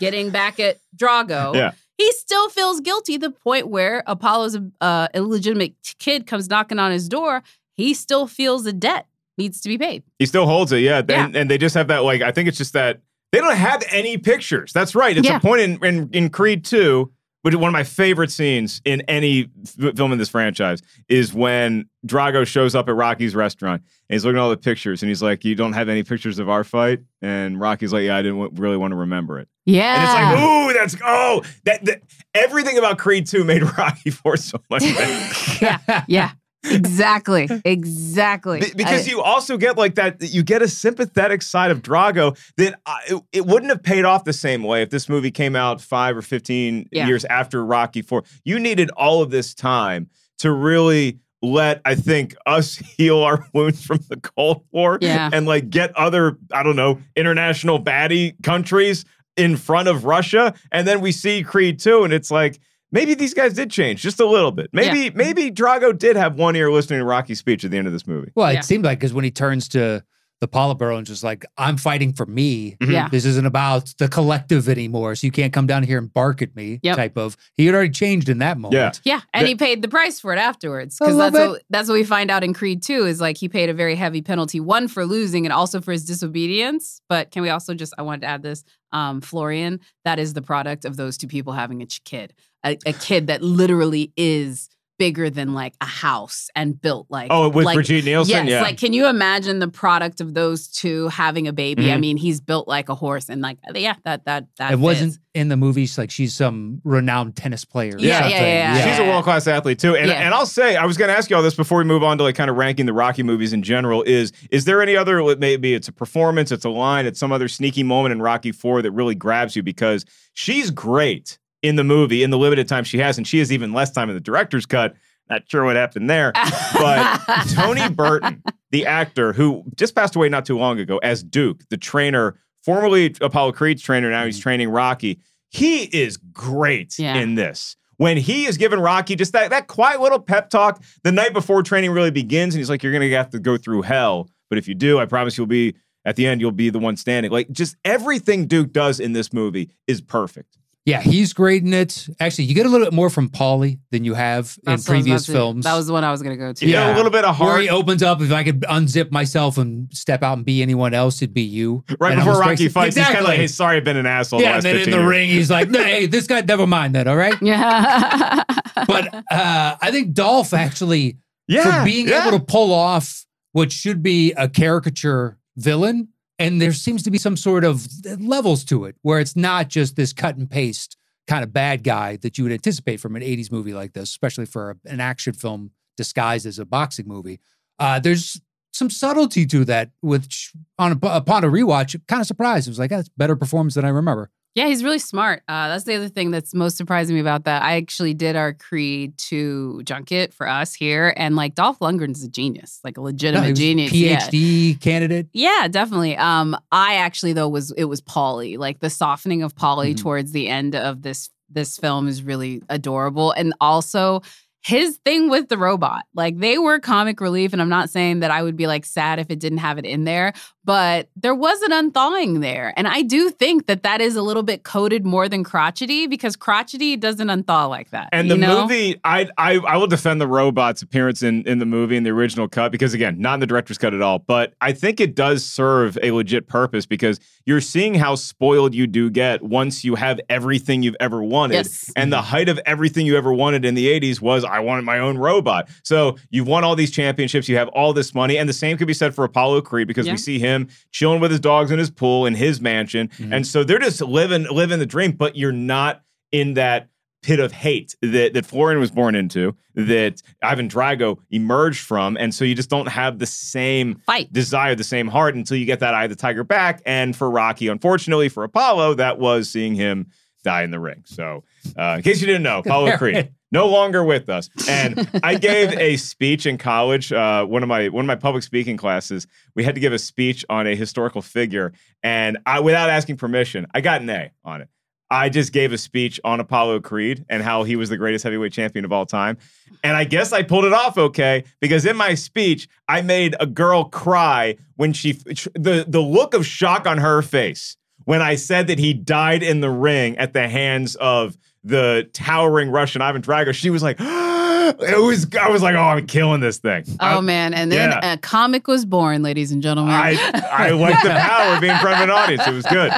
getting back at Drago, [laughs] Yeah. he still feels guilty. The point where Apollo's uh, illegitimate kid comes knocking on his door, he still feels a debt needs to be paid. He still holds it, yeah. Yeah. And, and they just have that, like, I think it's just that they don't have any pictures. That's right. It's Yeah. a point in, in, in Creed 2, which is one of my favorite scenes in any f- film in this franchise, is when Drago shows up at Rocky's restaurant and he's looking at all the pictures and he's like, You don't have any pictures of our fight? And Rocky's like, Yeah, I didn't w- really want to remember it. Yeah. And it's like, ooh, that's oh, that, that everything about Creed 2 made [laughs] Rocky 4 so much better. [laughs] yeah, yeah, exactly, [laughs] exactly. Be- because I- you also get like that you get a sympathetic side of Drago that uh, it, it wouldn't have paid off the same way if this movie came out 5 or 15 Yeah. years after Rocky 4 you needed all of this time to really let I think us [laughs] heal our wounds from the Cold War Yeah. and like get other I don't know international baddie countries in front of Russia and then we see Creed 2 and it's like maybe these guys did change just a little bit maybe maybe Drago did have one ear listening to Rocky's speech at the end of this movie Well, Yeah. it seemed like because when he turns to the Politburo and just like, I'm fighting for me. Mhm. Yeah. This isn't about the collective anymore. So you can't come down here and bark at me Yep. type of. He had already changed in that moment. Yeah. Yeah, and he paid the price for it afterwards because that's bit. what that's what we find out in Creed 2 is like he paid a very heavy penalty one for losing and also for his disobedience. But can we also just I wanted to add this um Florian that is the product of those two people having a kid. A, a kid that literally is bigger than like a house and built like Oh, with like, Brigitte Nielsen, Yes, yeah. like can you imagine the product of those two having a baby? I Mhm. mean, he's built like a horse and like yeah, that that that It wasn't in the movies like she's some renowned tennis player. or Yeah, yeah, something. yeah, yeah. She's a world class athlete too, and Yeah. and I'll say I was going to ask you all this before we move on to like kind of ranking the Rocky movies in general. Is is there any other like, maybe it's a performance, it's a line, it's some other sneaky moment in Rocky Four that really grabs you because she's great in the movie in the limited time she has, and she has even less time in the director's cut. Not sure what happened there, but [laughs] Tony Burton, the actor who just passed away not too long ago as Duke, the trainer, formerly Apollo Creed's trainer, now he's mm. training Rocky. He is great Yeah. in this. When he is giving Rocky just that, that quiet little pep talk the night before training really begins, and he's like, You're gonna have to go through hell. But if you do, I promise you'll be at the end, you'll be the one standing. Like just everything Duke does in this movie is perfect. Yeah, he's great in it. Actually, you get a little bit more from Paulie than you have in That's what I was previous about to- films. That was the one I was going to go to. You get a little bit of Where heart. he opens up, if I could unzip myself and step out and be anyone else, it'd be you. Right And I'm before Rocky like- fights, he's kind of Exactly. like, Hey, sorry, I've been an asshole. the yeah, last and then in 15 the years." ring, he's like, "No, "Hey, this guy, never mind that. All right." [laughs] Yeah. But uh, I think Dolph actually, Yeah, for being yeah. able to pull off what should be a caricature villain, and there seems to be some sort of levels to it, where it's not just this cut and paste kind of bad guy that you would anticipate from an '80s movie like this, especially for an action film disguised as a boxing movie. Uh, there's some subtlety to that, which on a, upon a rewatch, kind of surprised. It was like, that's better performance than I remember. Yeah, he's really smart. Uh, that's the other thing that's most surprising me about that. I actually did our Creed 2 junket for us here, and like Dolph Lundgren's a genius, like a legitimate was genius. Yeah. PhD candidate. Yeah, definitely. Um, I actually though was it was Paulie. Like the softening of Paulie Mhm. towards the end of this this film is really adorable, and also his thing with the robot. Like they were comic relief, and I'm not saying that I would be like sad if it didn't have it in there, but there was an unthawing there, and I do think that that is a little bit coded more than crotchety because crotchety doesn't unthaw like that. And the know? movie, I, I I will defend the robot's appearance in, in the movie in the original cut because again, not in the director's cut at all. But I think it does serve a legit purpose because you're seeing how spoiled you do get once you have everything you've ever wanted. Yes. And the mm-hmm. height of everything you ever wanted in the 80s was I wanted my own robot. So you've won all these championships, you have all this money, and the same could be said for Apollo Creed because Yeah. we see him chilling with his dogs in his pool in his mansion. Mhm. And so they're just living living the dream, but you're not in that pit of hate that that Florian was born into, that Ivan Drago emerged from, and so you just don't have the same Fight. desire, the same heart until you get that Eye of the Tiger back. And for Rocky, unfortunately for Apollo, that was seeing him die in the ring. So, uh, in case you didn't know, Apollo Creed no longer with us. And I gave a speech in college. Uh, one of my one of my public speaking classes, we had to give a speech on a historical figure, and I, without asking permission, I got an A on it. I just gave a speech on Apollo Creed and how he was the greatest heavyweight champion of all time. And I guess I pulled it off okay because in my speech, I made a girl cry when she the the look of shock on her face when I said that he died in the ring at the hands of the towering Russian Ivan Drago. She was like, [gasps] it was I was like, oh, I'm killing this thing. Oh I- man! And then yeah. a comic was born, ladies and gentlemen. I I like the [laughs] power of being in front of an audience. It was good.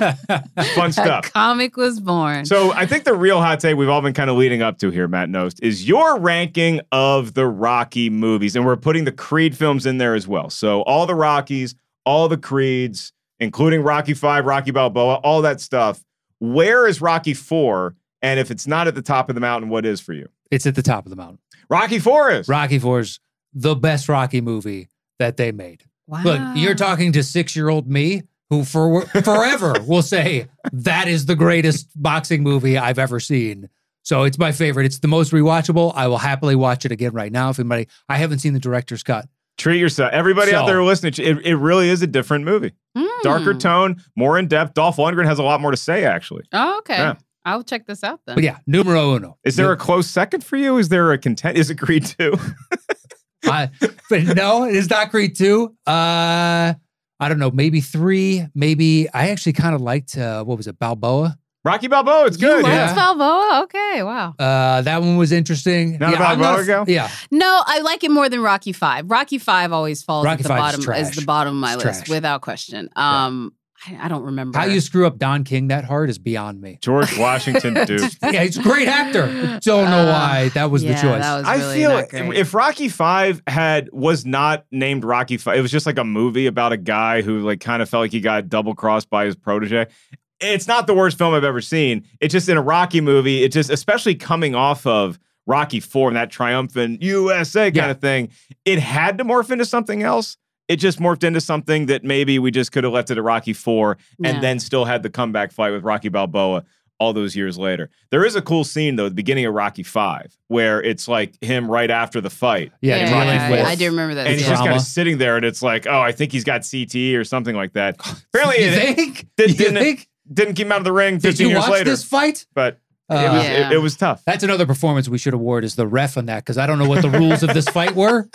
[laughs] Fun stuff. comic was born. So I think the real hot take we've all been kind of leading up to here, Matt Knost, is your ranking of the Rocky movies, and we're putting the Creed films in there as well. So all the Rockies, all the Creeds, including Rocky Five, Rocky Balboa, all that stuff. Where is Rocky Four? And if it's not at the top of the mountain, what is for you? It's at the top of the mountain. Rocky Four is. Rocky Four's the best Rocky movie that they made. wow. Look, you're talking to six year old me who for forever [laughs] will say that is the greatest boxing movie I've ever seen. So it's my favorite. It's the most rewatchable. I will happily watch it again right now. If anybody, I haven't seen the director's cut. Treat yourself. Everybody out there listening, it, it really is a different movie. Mm. Darker tone, more in depth. Dolph Lundgren has a lot more to say, actually. Oh, okay. Yeah. I'll check this out then. But yeah, numero uno. Is there a close second for you? Is there a content? Is it Creed 2? [laughs] I, but no, it is not Creed 2. Uh, I don't know, maybe three. Maybe I actually kind of liked, uh, what was it, Balboa? Rocky Balboa, it's good. You Yeah. liked Balboa? Okay, wow. Uh, that one was interesting. Not a I'm Balboa a- go? Yeah. No, I like it more than Rocky Five. Rocky Five always falls Rocky at the Five is bottom trash. is the bottom of my It's list trash. without question. Um, I, I don't remember How you screw up Don King that hard is beyond me. George Washington [laughs] Duke. yeah, he's a great actor. Don't know Uh, why that was the choice. that was I really feel not great. if Rocky Five had was not named Rocky Five, it was just like a movie about a guy who like kind of felt like he got double crossed by his protege. It's not the worst film I've ever seen. It's just in a Rocky movie. It just, especially coming off of Rocky Four and that triumphant USA kind Yeah. of thing, it had to morph into something else. It just morphed into something that maybe we just could have left it at Rocky Four and Yeah. then still had the comeback fight with Rocky Balboa all those years later. There is a cool scene though, the beginning of Rocky Five, where it's like him right after the fight. yeah, yeah, dealing yeah, yeah, I do remember that. And he's just kind of sitting there, and it's like, oh, I think he's got CT or something like that. [laughs] Apparently, you it think? did- you didn't- think? didn't keep him out of the ring Did you years watch later, this fight? but it, Uh, was, Yeah. it, it was tough. That's another performance we should award is the ref on that because I don't know what the rules of this fight were.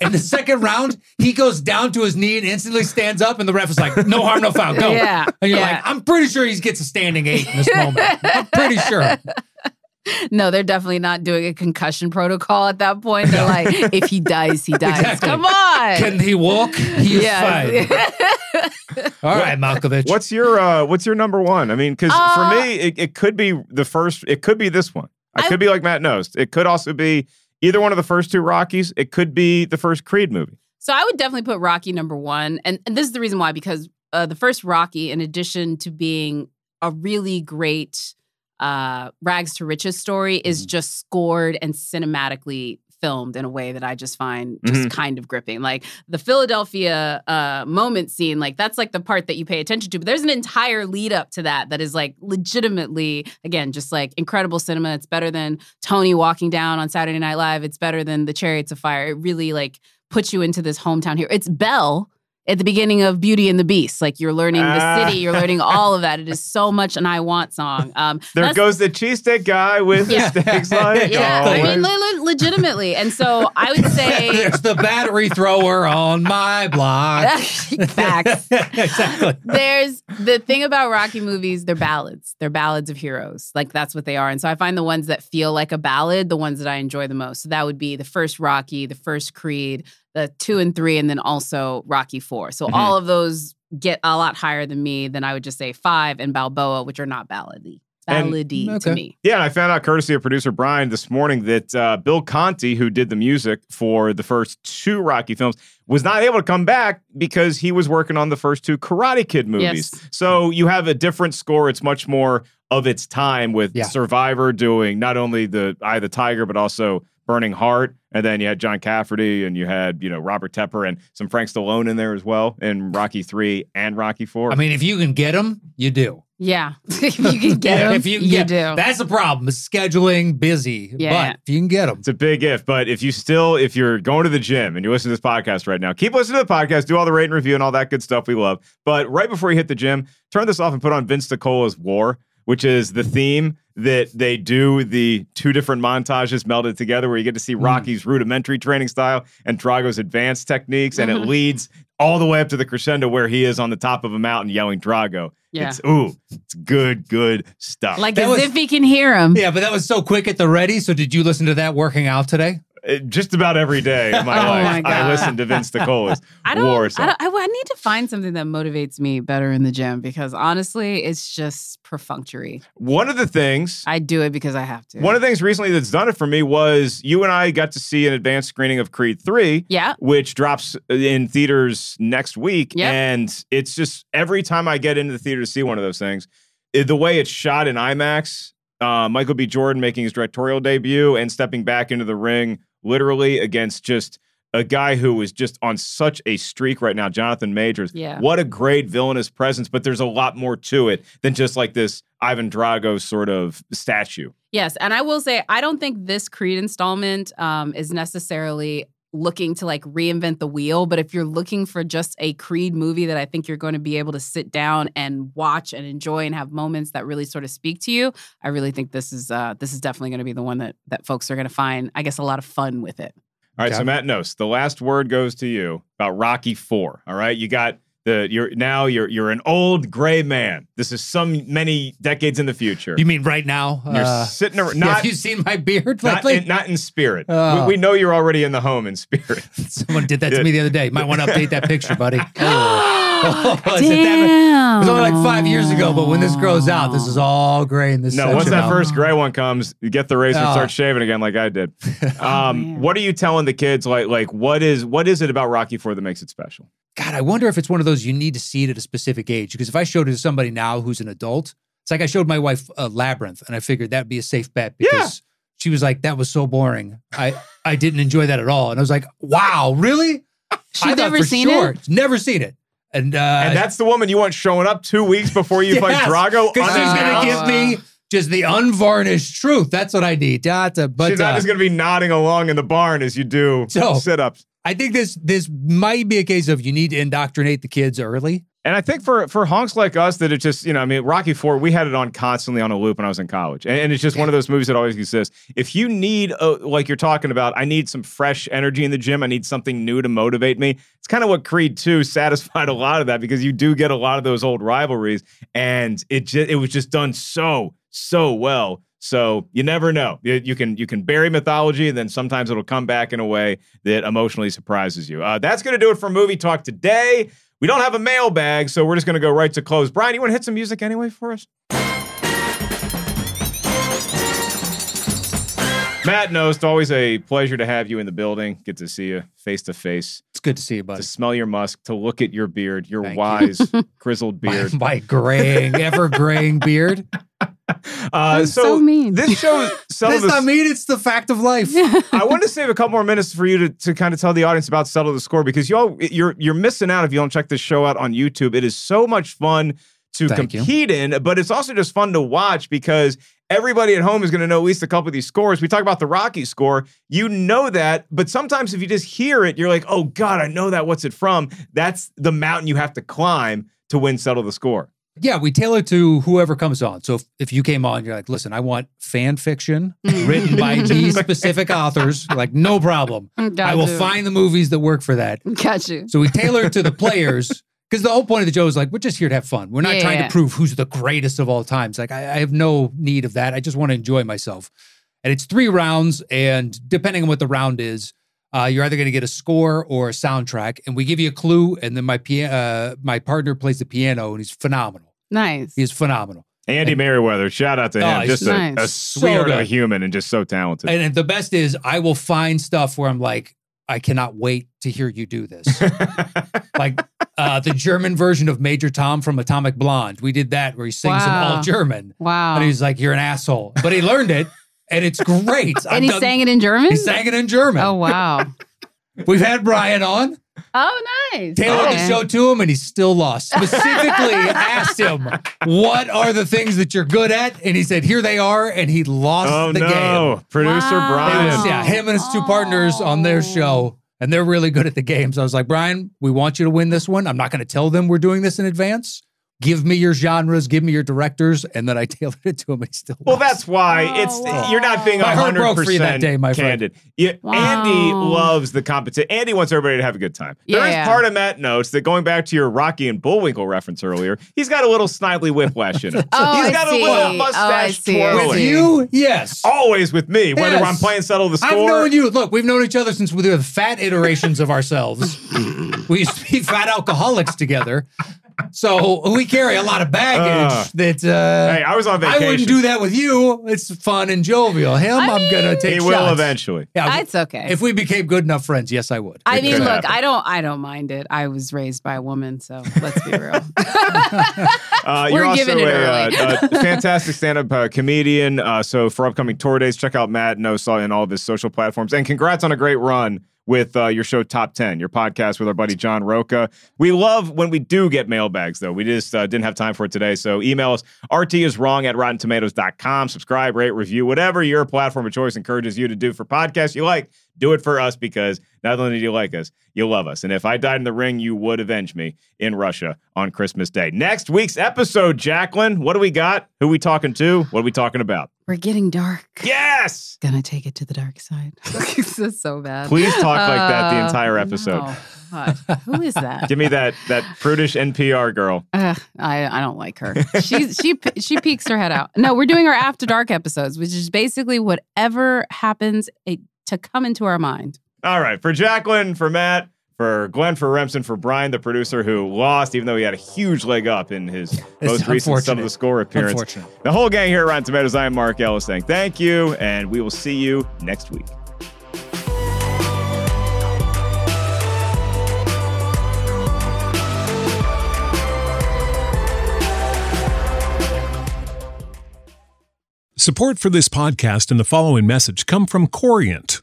In the second round, he goes down to his knee and instantly stands up, and the ref is like, "No harm, no foul, go." Yeah, and you're yeah. like, "I'm pretty sure he gets a standing eight in this moment. I'm pretty sure." [laughs] No, they're definitely not doing a concussion protocol at that point. They're like, if he dies, he [laughs] dies. Exactly. Come on. Can he walk? He's yeah. fine. [laughs] All right, Malkovich. What's your uh, What's your number one? I mean, because Uh, for me, it, it could be the first. It could be this one. I, I- could be like Matt Knost. It could also be either one of the first two Rockies. It could be the first Creed movie. So I would definitely put Rocky number one. And, and this is the reason why, because uh, the first Rocky, in addition to being a really great uh, rags to riches story, is just scored and cinematically filmed in a way that I just find just kind of gripping. Like the Philadelphia uh, moment scene, like that's like the part that you pay attention to. But there's an entire lead up to that that is like legitimately, again, just like incredible cinema. It's better than Tony walking down on Saturday Night Live. It's better than the Chariots of Fire. It really like puts you into this hometown here. It's Belle at the beginning of Beauty and the Beast. Like you're learning Ah. the city, you're learning all of that. It is so [laughs] much an I Want song. Um, There goes the cheesesteak guy with Yeah. the steaks like yeah, I mean, le- le- legitimately. And so I would [laughs] say There's the battery thrower on my block. [laughs] facts. exactly. There's the thing about Rocky movies, they're ballads. They're ballads of heroes. Like that's what they are. And so I find the ones that feel like a ballad, the ones that I enjoy the most. So that would be the first Rocky, the first Creed, the two and three, and then also Rocky four. So Mhm. all of those get a lot higher than me. Then I would just say five and Balboa, which are not ballady. And- ballady to me. Yeah, and I found out courtesy of producer Brian this morning that uh, Bill Conti, who did the music for the first two Rocky films, was not able to come back because he was working on the first two Karate Kid movies. Yes. So you have a different score. It's much more of its time with Yeah. Survivor doing not only the Eye of the Tiger, but also Burning Heart. And then you had John Cafferty and you had, you know, Robert Tepper and some Frank Stallone in there as well in Rocky 3 and Rocky 4. I mean, if you can get them, you do. Yeah. [laughs] if you can [laughs] get them, if you, you, can get, do. That's the problem. Is scheduling busy. Yeah. But if you can get them, It's a big if, but if you still, if you're going to the gym and you listen to this podcast right now, keep listening to the podcast, do all the rate and review and all that good stuff we love. But right before you hit the gym, turn this off and put on Vince DiCola's War, which is the theme that they do the two different montages melded together where you get to see Hmm. Rocky's rudimentary training style and Drago's advanced techniques. And it [laughs] leads all the way up to the crescendo where he is on the top of a mountain yelling Drago. Yeah. It's, ooh, it's good, good stuff. like That as was- if he can hear him. yeah. But that was so quick at the ready. So did you listen to that working out today? Uh, just about every day of my [laughs] Oh life, my I listen to Vince DiCola's I don't, War. I, don't I, I need to find something that motivates me better in the gym because honestly, it's just perfunctory. One of the things, I do it because I have to. one of the things recently that's done it for me was you and I got to see an advanced screening of Creed 3, yeah. which drops in theaters next week. Yep. And it's just every time I get into the theater to see one of those things, it- the way it's shot in IMAX, uh, Michael B. Jordan making his directorial debut and stepping back into the ring literally against just a guy who was just on such a streak right now, Jonathan Majors. Yeah. What a great villainous presence, but there's a lot more to it than just like this Ivan Drago sort of statue. Yes, and I will say I don't think this Creed installment um, is necessarily looking to like reinvent the wheel, but if you're looking for just a Creed movie that I think you're going to be able to sit down and watch and enjoy and have moments that really sort of speak to you, I really think this is uh, this is definitely going to be the one that that folks are going to find, I guess, a lot of fun with it. All right, so Matt Knost, the last word goes to you about Rocky Four. All right, you got the you're now you're you're an old gray man. This is some many decades in the future. You mean right now? You're Uh, sitting around, [laughs] not have you seen my beard not lately? in, not in spirit. Oh. we, we know you're already in the home in spirit. [laughs] Someone did that to me the other day. Might want to update that picture, buddy. [laughs] Oh, is it Damn. It was only like five years ago, but when this grows out, this is all gray in this No, once that now. first gray one comes, you get the razor and Oh. start shaving again, like I did. [laughs] Oh, Um, man. what are you telling the kids? Like, like what is what is it about Rocky Four that makes it special? God, I wonder if it's one of those you need to see it at a specific age. Because if I showed it to somebody now who's an adult, it's like I showed my wife uh, Labyrinth, and I figured that'd be a safe bet because Yeah. she was like, "That was so boring. I I didn't enjoy that at all." And I was like, "Wow, really? [laughs] She's I never seen sure. it. Never seen it." And uh, and that's the woman you want showing up two weeks before you [laughs] fight Yes, Drago. because she's gonna give me just the unvarnished truth. That's what I need. Da- da- But she's not uh, just going to be nodding along in the barn as you do So- sit ups. I think this this might be a case of you need to indoctrinate the kids early. And I think for for honks like us that it just you know I mean Rocky Four we had it on constantly on a loop when I was in college and, and it's just one of those movies that always exists. If you need uh like you're talking about, I need some fresh energy in the gym. I need something new to motivate me. It's kind of what Creed Two [laughs] satisfied a lot of that because you do get a lot of those old rivalries and it just it was just done so so well. So you never know. You, you can you can bury mythology, and then sometimes it'll come back in a way that emotionally surprises you. Uh, that's going to do it for movie talk today. We don't have a mailbag, so we're just going to go right to close. Brian, you want to hit some music anyway for us? Matt Knost it's always a pleasure to have you in the building. Get to see you face to face, It's good to see you, buddy. to smell your musk, to look at your beard, your Thank you. wise, [laughs] grizzled My, beard. my graying, ever graying beard. [laughs] [laughs] Uh, That's so mean. This show, [laughs] some That's of us, not mean. It's the fact of life. [laughs] I want to save a couple more minutes for you to, to kind of tell the audience about Settle the Score because y'all you're you're missing out if you don't check this show out on YouTube. It is so much fun to Thank you. compete in, but it's also just fun to watch because everybody at home is going to know at least a couple of these scores. We talk about the Rocky score, you know that, but sometimes if you just hear it, you're like, "Oh God, I know that. What's it from?" That's the mountain you have to climb to win Settle the Score. Yeah, we tailor to whoever comes on. So if, if you came on, you're like, listen, I want fan fiction written by [laughs] these specific authors. Like, no problem. [laughs] I will find the movies that work for that. Got you. So we tailor it to the players [laughs] because the whole point of the show is like, we're just here to have fun. We're not Yeah, trying yeah. to prove who's the greatest of all times. Like, I, I have no need of that. I just want to enjoy myself. And it's three rounds. And depending on what the round is, uh, you're either going to get a score or a soundtrack. And we give you a clue. And then my, pia- uh, my partner plays the piano and he's phenomenal. Nice. He's phenomenal. Andy Merriweather, shout out to him. Oh, just a, nice. a So of a human and just so talented. And the best is I will find stuff where I'm like, I cannot wait to hear you do this. [laughs] like uh, the German version of Major Tom from Atomic Blonde. We did that where he sings in all German. Wow. And he's like, You're an asshole. But he learned it and it's great. [laughs] and he sang it in German? He sang it in German. Oh, wow. [laughs] We've had Brian on. oh, nice. Tailored the show to him and he's still lost. Specifically asked him, What are the things that you're good at? And he said, Here they are. And he lost oh the no, game. producer Wow. Brian. was, yeah, him and his two partners on their oh. show, and they're really good at the game. So I was like, Brian, we want you to win this one. I'm not going to tell them we're doing this in advance. Give me your genres, give me your directors, and then I [laughs] tailored it to him. And he still Well, lost. that's why Oh, it's wow. you're not being My heart hundred broke for you that day, my friend. candid. Yeah, Wow. Andy loves the competition. Andy wants everybody to have a good time. There is Yeah. part of Matt Knost that going back to your Rocky and Bullwinkle reference earlier, he's got a little snidely whiplash in it. [laughs] Oh, he's I got a see. little Oh, I mustache see, twirling. with you, yes. Always with me, whether Yes. I'm playing settle the score, I've known you. Look, we've known each other since we were the fat iterations of ourselves. [laughs] we used to be fat alcoholics together. So we carry a lot of baggage Uh, that uh, Hey, I was on vacation. I wouldn't do that with you. It's fun and jovial. Him, I I'm gonna mean- take He shots. will eventually. Yeah, It's okay. If we became good enough friends, yes, I would. I It mean, look, happen. I don't, I don't mind it. I was raised by a woman, so let's be real. [laughs] Uh, We're you're also giving it a, early. uh, a fantastic stand-up uh, comedian. Uh, so for upcoming tour dates, check out Matt Knost and all of his social platforms. And congrats on a great run with uh, your show Top 10, your podcast with our buddy John Roca. We love when we do get mailbags, though. We just uh, didn't have time for it today. So email us, RT is wrong at rottentomatoes.com. Subscribe, rate, review, whatever your platform of choice encourages you to do for podcasts you like. Do it for us because not only do you like us, you love us. And if I died in the ring, you would avenge me in Russia on Christmas Day. Next week's episode, Jacqueline, what do we got? Who we talking to? What are we talking about? We're getting dark. Yes! Gonna take it to the dark side. [laughs] this is so bad. Please talk like that the Uh, entire episode. no. God. Who is that? Give me that that prudish NPR girl. Ugh, I I don't like her. She she she peeks her head out. No, we're doing our after dark episodes, which is basically whatever happens to come into our mind. All right, for Jacqueline, for Matt, for Glenn, for Remsen, for Brian, the producer who lost, even though he had a huge leg up in his [laughs] most recent Sum of the Score appearance. The whole gang here at Rotten Tomatoes, I am Mark Ellis saying thank you, and we will see you next week. Support for this podcast and the following message come from Corient.